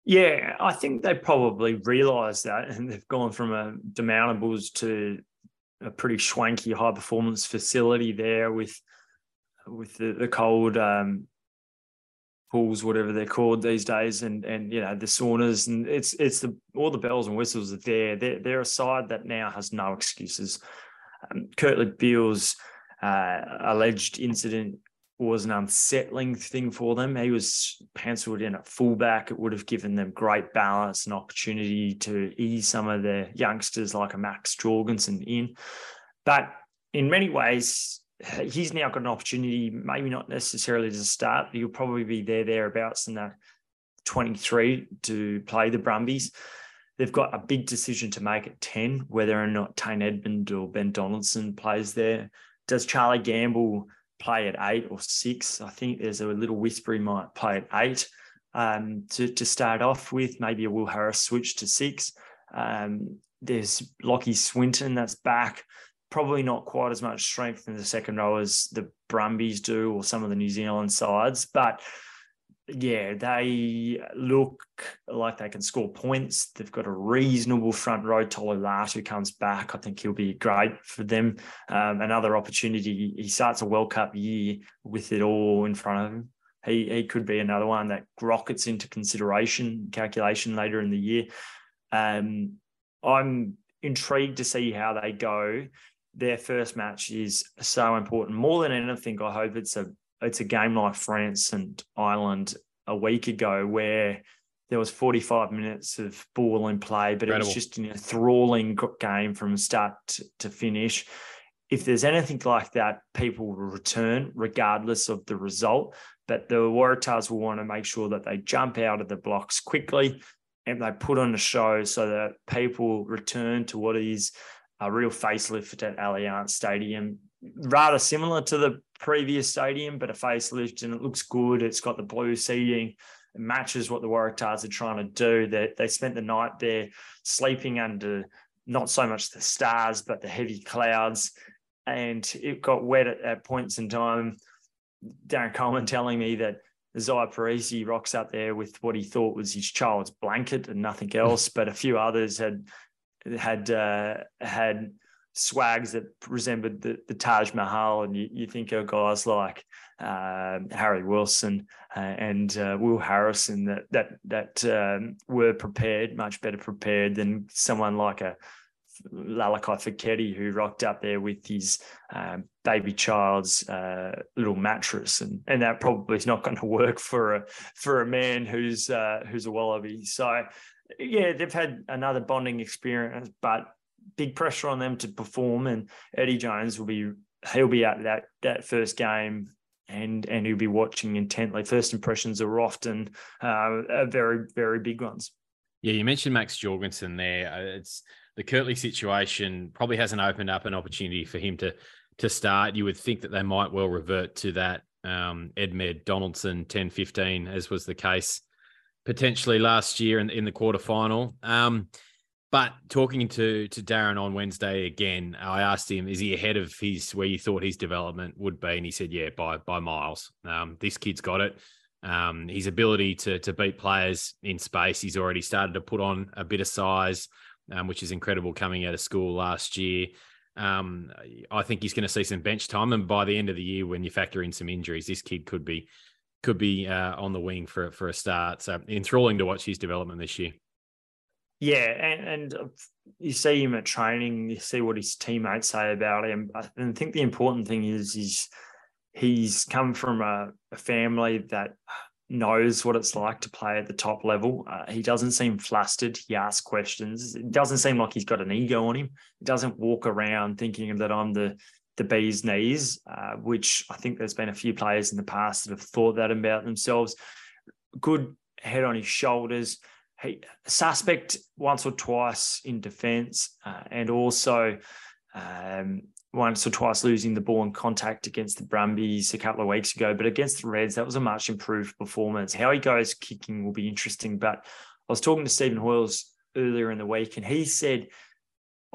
Yeah, I think they probably realise that, and they've gone from a demountables to a pretty swanky high performance facility there with with the, the cold um, pools, whatever they're called these days, and and you know the saunas, and it's it's the all the bells and whistles are there. They're they're a side that now has no excuses. Um, Kurtley Beale's uh, alleged incident was an unsettling thing for them. He was penciled in at fullback. It would have given them great balance and opportunity to ease some of the youngsters like a Max Jorgensen in. But in many ways, he's now got an opportunity, maybe not necessarily to start, but he'll probably be there, thereabouts in the 23 to play the Brumbies. They've got a big decision to make at 10, whether or not Tane Edmed or Ben Donaldson plays there. Does Charlie Gamble play at eight or six. I think there's a little whisper he might play at eight um, to, to start off with. Maybe a Will Harris switch to six. Um, there's Lachie Swinton that's back. Probably not quite as much strength in the second row as the Brumbies do or some of the New Zealand sides, but yeah, they look like they can score points. They've got a reasonable front row. Tolu Latu comes back. I think he'll be great for them. Um, another opportunity. He starts a World Cup year with it all in front of him. He, he could be another one that rockets into consideration, calculation later in the year. Um, I'm intrigued to see how they go. Their first match is so important. More than anything, I hope it's a it's a game like France and Ireland a week ago where there was 45 minutes of ball in play, but Incredible. it was just an enthralling game from start to, to finish. If there's anything like that, people will return regardless of the result. But the Waratahs will want to make sure that they jump out of the blocks quickly and they put on a show so that people return to what is a real facelift at Allianz Stadium rather similar to the previous stadium, but a facelift and it looks good. It's got the blue seating. It matches what the Waratahs are trying to do. They, they spent the night there sleeping under not so much the stars, but the heavy clouds. And it got wet at, at points in time. Darren Coleman telling me that Izaia Perese rocks up there with what he thought was his child's blanket and nothing else, but a few others had had uh, had swags that resembled the, the Taj Mahal, and you, you think of guys like uh, Harry Wilson uh, and uh, Will Harrison that that that um, were prepared, much better prepared than someone like a Lalakai Foketi who rocked up there with his um, baby child's uh, little mattress, and and that probably is not going to work for a for a man who's uh, who's a wallaby. So yeah, they've had another bonding experience, but big pressure on them to perform. And Eddie Jones will be he'll be at that that first game and and he'll be watching intently. First impressions are often uh, very very big ones. Yeah, you mentioned Max Jorgensen there. Uh, it's the Kurtley situation probably hasn't opened up an opportunity for him to to start. You would think that they might well revert to that um, Edmed Donaldson 10 15, as was the case potentially last year in, in the quarterfinal. Um, but talking to to Darren on Wednesday again, I asked him, "Is he ahead of his where you thought his development would be?" And he said, "Yeah, by by miles. Um, this kid's got it. Um, his ability to to beat players in space. He's already started to put on a bit of size, um, which is incredible coming out of school last year. Um, I think he's going to see some bench time, and by the end of the year, when you factor in some injuries, this kid could be could be uh, on the wing for for a start. So enthralling to watch his development this year." Yeah, and, and uh, you see him at training, you see what his teammates say about him. And I think the important thing is he's he's come from a, a family that knows what it's like to play at the top level. Uh, he doesn't seem flustered. He asks questions. It doesn't seem like he's got an ego on him. He doesn't walk around thinking that I'm the the bee's knees, uh, which I think there's been a few players in the past that have thought that about themselves. Good head on his shoulders he suspect once or twice in defence, uh, and also um, once or twice losing the ball in contact against the Brumbies a couple of weeks ago. But against the Reds, that was a much improved performance. How he goes kicking will be interesting. But I was talking to Stephen Hoiles earlier in the week, and he said.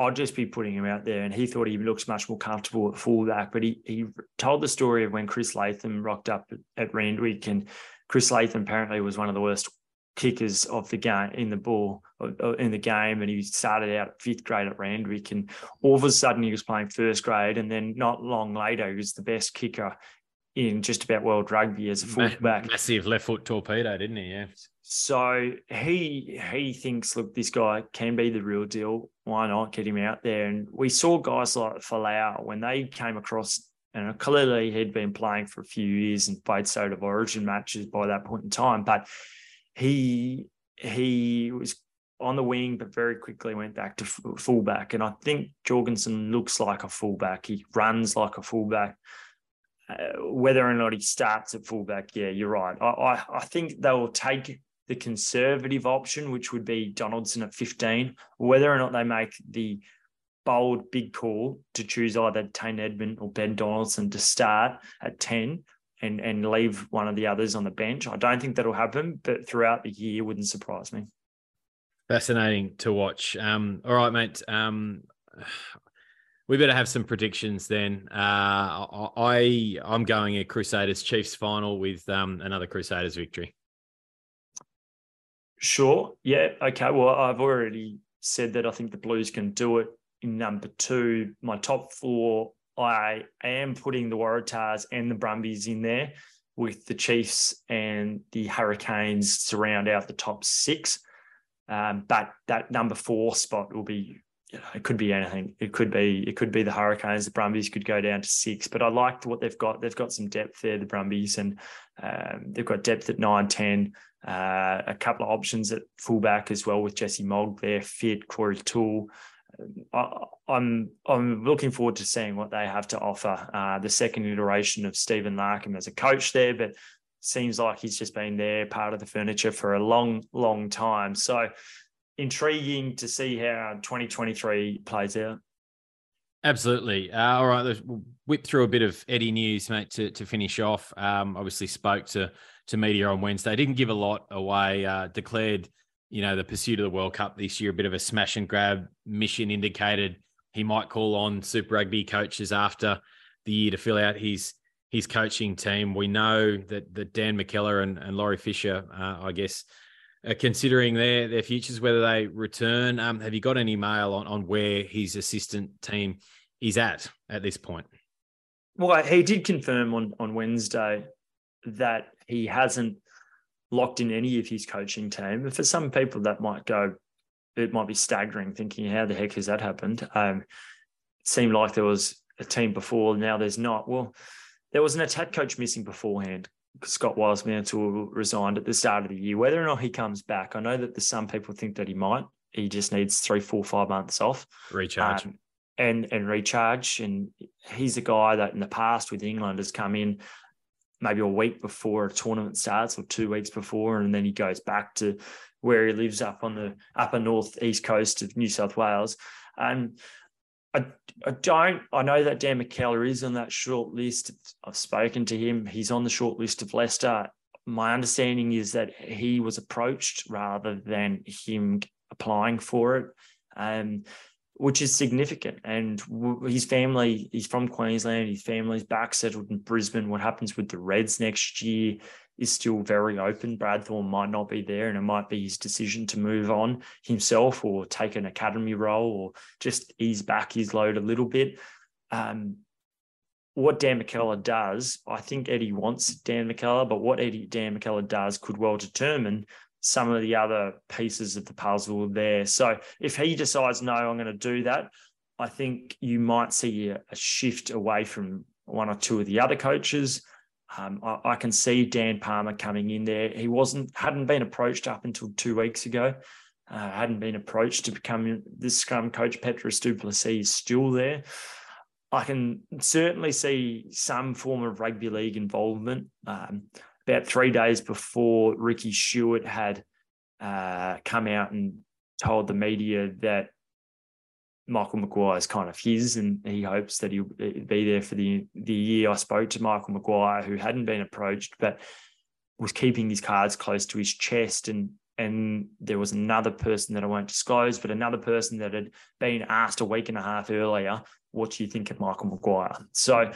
I'd just be putting him out there, and he thought he looks much more comfortable at fullback. But he he told the story of when Chris Latham rocked up at, at Randwick, and Chris Latham apparently was one of the worst kickers of the game in the ball uh, uh, in the game, and he started out at fifth grade at Randwick, and all of a sudden he was playing first grade, and then not long later he was the best kicker in just about world rugby as a fullback. Massive left foot torpedo, didn't he? Yeah. So he he thinks, look, this guy can be the real deal. Why not get him out there? And we saw guys like Folau when they came across. And clearly, he'd been playing for a few years and played sort of origin matches by that point in time. But he he was on the wing, but very quickly went back to fullback. And I think Jorgensen looks like a fullback. He runs like a fullback. Uh, whether or not he starts at fullback, yeah, you're right. I, I, I think they will take the conservative option, which would be Donaldson at 15. Whether or not they make the bold big call to choose either Tane Edmed or Ben Donaldson to start at 10 and and leave one of the others on the bench. I don't think that'll happen, but throughout the year wouldn't surprise me. Fascinating to watch. Um, all right, mate. Um, we better have some predictions then. Uh, I I'm going a Crusaders Chiefs final with um, another Crusaders victory. Sure. Yeah. Okay. Well, I've already said that I think the Blues can do it in number two. My top four I am putting the Waratahs and the Brumbies in there with the Chiefs and the Hurricanes to round out the top six. Um, but that number four spot will be, you know, it could be anything. It could be, it could be the Hurricanes. The Brumbies could go down to six. But I liked what they've got. They've got some depth there, the Brumbies, and um, they've got depth at nine, ten. Uh, a couple of options at fullback as well with Jesse Mogg there, fit Corey Toole. I, am I'm looking forward to seeing what they have to offer. Uh, the second iteration of Stephen Larkham as a coach there, but seems like he's just been there, part of the furniture for a long, long time. So intriguing to see how 2023 plays out. Absolutely. Uh, all right, let's whip through a bit of Eddie news, mate, to, to finish off. Um, obviously spoke to to media on Wednesday. Didn't give a lot away. Uh, declared you know, the pursuit of the World Cup this year, a bit of a smash and grab mission indicated he might call on Super Rugby coaches after the year to fill out his his coaching team. We know that that Dan McKellar and, and Laurie Fisher, uh, I guess, are considering their their futures, whether they return. Um, have you got any mail on, on where his assistant team is at at this point? Well, he did confirm on on Wednesday that he hasn't locked in any of his coaching team. For some people, that might go, it might be staggering thinking, how the heck has that happened? Um, it seemed like there was a team before, now there's not. Well, there was an attack coach missing beforehand. Scott Wisemantel resigned at the start of the year. Whether or not he comes back, I know that there's some people think that he might. He just needs three, four, five months off. Recharge. Um, and and recharge. And he's a guy that in the past with England has come in maybe a week before a tournament starts or two weeks before, and then he goes back to where he lives up on the upper north east coast of New South Wales. And I, I don't. I know that Dan McKellar is on that short list. I've spoken to him. He's on the short list of Leicester. My understanding is that he was approached rather than him applying for it. Um, which is significant. And his family, he's from Queensland, his family's back settled in Brisbane. What happens with the Reds next year is still very open. Brad Thorn might not be there, and it might be his decision to move on himself or take an academy role or just ease back his load a little bit. Um, what Dan McKellar does, I think Eddie wants Dan McKellar, but what Eddie Dan McKellar does could well determine some of the other pieces of the puzzle there. So if he decides, no, I'm going to do that, I think you might see a, shift away from one or two of the other coaches. Um, I, I, can see Dan Palmer coming in there. He wasn't hadn't been approached up until two weeks ago. Uh, hadn't been approached to become the scrum coach. Petrus du Plessis is still there. I can certainly see some form of rugby league involvement. Um, about three days before Ricky Stuart had uh, come out and told the media that Michael Maguire is kind of his, and he hopes that he'll be there for the the year. I spoke to Michael Maguire, who hadn't been approached, but was keeping his cards close to his chest, and and there was another person that I won't disclose, but another person that had been asked a week and a half earlier, "What do you think of Michael Maguire?" So.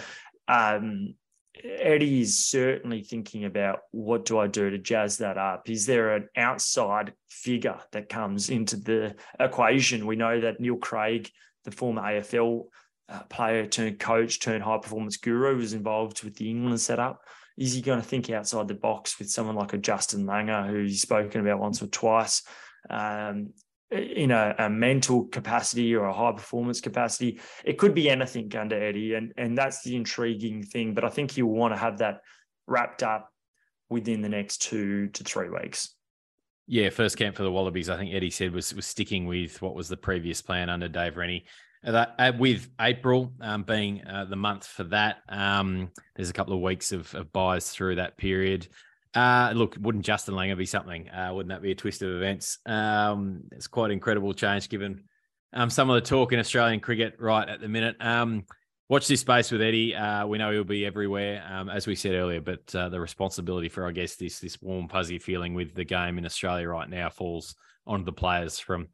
Um, Eddie is certainly thinking about what do I do to jazz that up? Is there an outside figure that comes into the equation? We know that Neil Craig, the former AFL uh, player turned coach turned high performance guru, was involved with the England setup. Is he going to think outside the box with someone like a Justin Langer, who he's spoken about once or twice? Um, in a, a, mental capacity or a high performance capacity. It could be anything under Eddie, and and that's the intriguing thing. But I think he'll want to have that wrapped up within the next two to three weeks. Yeah, first camp for the Wallabies. I think Eddie said was was sticking with what was the previous plan under Dave Rennie. Uh, that, uh, with April um, being uh, the month for that, um, there's a couple of weeks of, of byes through that period. Uh, look, wouldn't Justin Langer be something? Uh, wouldn't that be a twist of events? Um, it's quite incredible change given um, some of the talk in Australian cricket right at the minute. Um, watch this space with Eddie. Uh, we know he'll be everywhere, um, as we said earlier, but uh, the responsibility for, I guess, this this warm, fuzzy feeling with the game in Australia right now falls onto the players from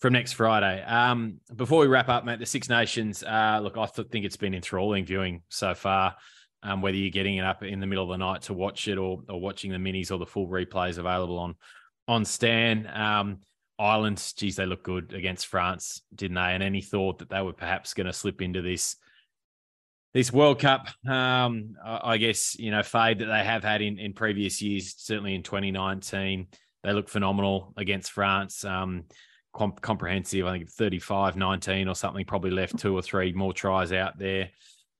from next Friday. Um, before we wrap up, mate, the Six Nations. Uh, look, I th- think it's been enthralling viewing so far um, whether you're getting it up in the middle of the night to watch it or, or watching the minis or the full replays available on on Stan. Um, Ireland, geez, they look good against France, didn't they? And any thought that they were perhaps going to slip into this this World Cup, um, I guess you know fade that they have had in in previous years, certainly in 2019, they look phenomenal against France. Um, comp- comprehensive, I think 35 19 or something, probably left two or three more tries out there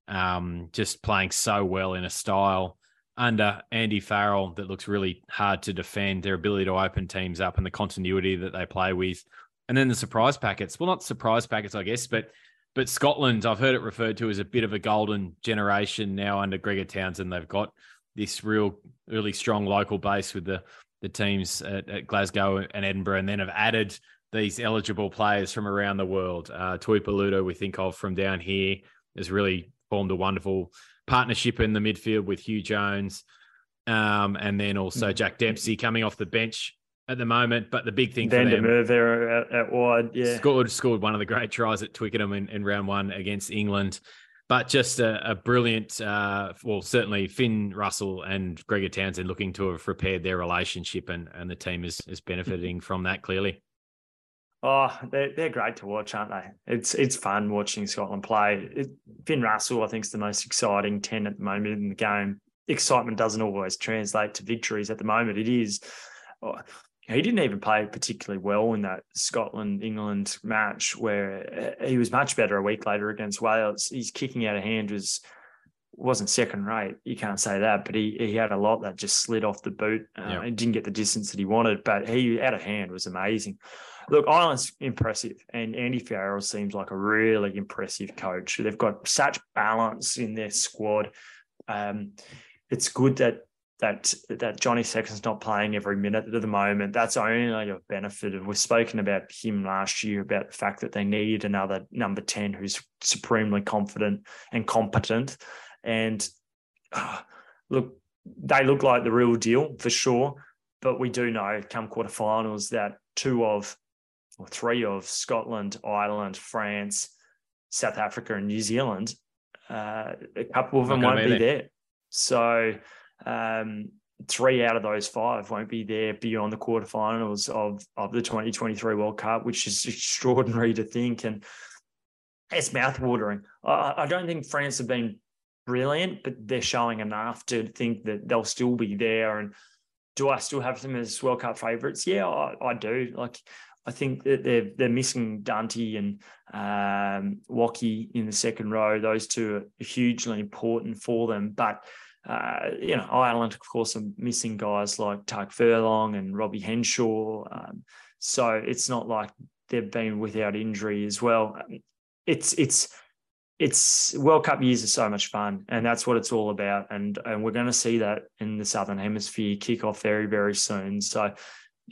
um, just playing so well in a style under Andy Farrell that looks really hard to defend. Their ability to open teams up and the continuity that they play with, and then the surprise packets. Well, not surprise packets, I guess, but but Scotland, I've heard it referred to as a bit of a golden generation now under Gregor Townsend. They've got this real, really strong local base with the the teams at, at Glasgow and Edinburgh, and then have added these eligible players from around the world. Uh, Tuipulotu, we think of from down here, is really formed a wonderful partnership in the midfield with Huw Jones. Um, and then also mm. Jack Dempsey coming off the bench at the moment. But the big thing Van for them, there at, at, wide, yeah, scored scored one of the great tries at Twickenham in, in round one against England. But just a, a brilliant, uh, well, certainly Finn Russell and Gregor Townsend looking to have repaired their relationship, and and the team is is benefiting from that clearly. Oh, they're, they're great to watch, aren't they? It's it's fun watching Scotland play. It, Finn Russell, I think, is the most exciting 10 at the moment in the game. Excitement doesn't always translate to victories at the moment. It is. Oh, he didn't even play particularly well in that Scotland England match where uh, he was much better a week later against Wales. His kicking out of hand was wasn't second rate. You can't say that, but he he had a lot that just slid off the boot uh, yeah. and didn't get the distance that he wanted. But he out of hand was amazing. Look, Ireland's impressive, and Andy Farrell seems like a really impressive coach. They've got such balance in their squad. Um, it's good that that that Johnny Sexton's not playing every minute at the moment. That's only a benefit. We've spoken about him last year about the fact that they need another number ten who's supremely confident and competent. And uh, look, they look like the real deal for sure. But we do know come quarterfinals that two of or three of Scotland, Ireland, France, South Africa, and New Zealand, uh, a couple of them won't be there. there. So um, three out of those five won't be there beyond the quarterfinals of, of the 2023 World Cup, which is extraordinary to think. And it's mouthwatering. I, I don't think France have been brilliant, but they're showing enough to think that they'll still be there. And do I still have them as World Cup favourites? Yeah, I, I, do. Like, I think that they're they're missing Danty and um, Wacky in the second row. Those two are hugely important for them. But uh, you know, Ireland, of course, are missing guys like Tadhg Furlong and Robbie Henshaw. Um, so it's not like they've been without injury as well. It's it's it's World Cup years are so much fun, and that's what it's all about. And and we're going to see that in the Southern Hemisphere kick off very very soon. So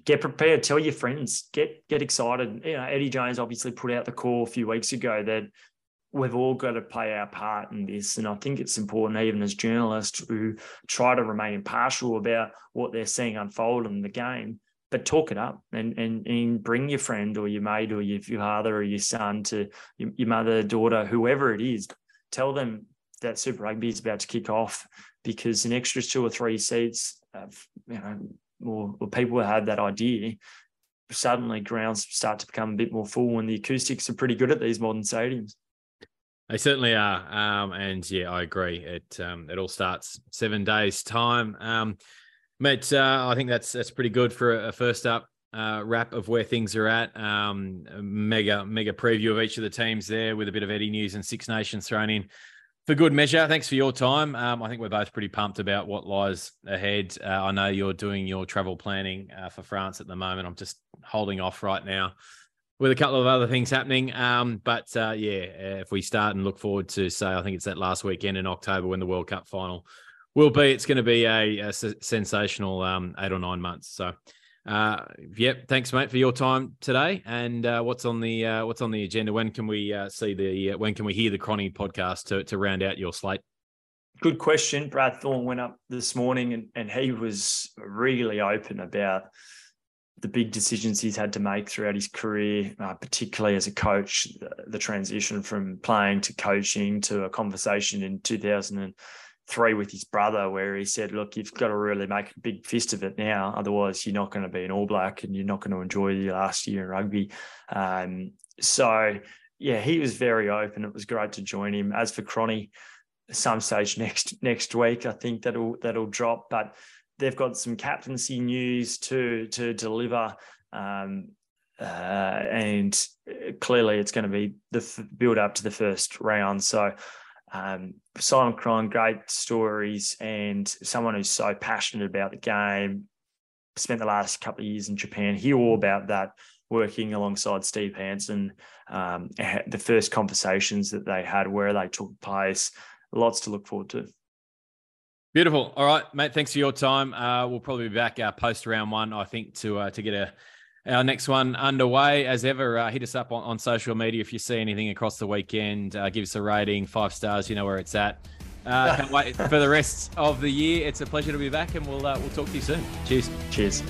get prepared. Tell your friends. Get get excited. You know, Eddie Jones obviously put out the call a few weeks ago that we've all got to play our part in this. And I think it's important, even as journalists who try to remain impartial about what they're seeing unfold in the game, but talk it up and, and, and bring your friend or your mate or your, father or your son to your, your mother, daughter, whoever it is. Tell them that Super Rugby is about to kick off because an extra two or three seats, have, you know, or, or people have that idea, suddenly grounds start to become a bit more full when the acoustics are pretty good at these modern stadiums. They certainly are, um, and yeah, I agree. It um, it all starts seven days time. Um, mate, uh, I think that's that's pretty good for a, first up uh, wrap of where things are at. Um, mega mega preview of each of the teams there with a bit of Eddie news and Six Nations thrown in for good measure. Thanks for your time. Um, I think we're both pretty pumped about what lies ahead. Uh, I know you're doing your travel planning uh, for France at the moment. I'm just holding off right now with a couple of other things happening. Um, but uh, yeah, if we start and look forward to say, I think it's that last weekend in October when the World Cup final will be. It's going to be a, a sensational um, eight or nine months. So, uh, yep, thanks, mate, for your time today. And uh, what's on the uh, what's on the agenda? When can we uh, see the uh, when can we hear the Cronny podcast to to round out your slate? Good question. Brad Thorn went up this morning and, and he was really open about the big decisions he's had to make throughout his career, uh, particularly as a coach, the, the, transition from playing to coaching to a conversation in 2003 with his brother, where he said, Look, you've got to really make a big fist of it now. Otherwise, you're not going to be an All Black and you're not going to enjoy your last year in rugby. Um, so, yeah, he was very open. It was great to join him. As for Cronny, some stage next next week, I think that'll that'll drop. But they've got some captaincy news to to deliver. Um, uh, and clearly, it's going to be the f- build up to the first round. So, um, Simon Cron, great stories, and someone who's so passionate about the game. Spent the last couple of years in Japan. Hear all about that working alongside Steve Hansen, um, the first conversations that they had, where they took place. Lots to look forward to. Beautiful. All right, mate. Thanks for your time. Uh, we'll probably be back uh, post round one, I think, to uh, to get a our next one underway. As ever, uh, hit us up on, on social media if you see anything across the weekend. Uh, give us a rating, five stars. You know where it's at. Uh, can't wait for the rest of the year. It's a pleasure to be back, and we'll we'll talk to you soon. Cheers. Cheers.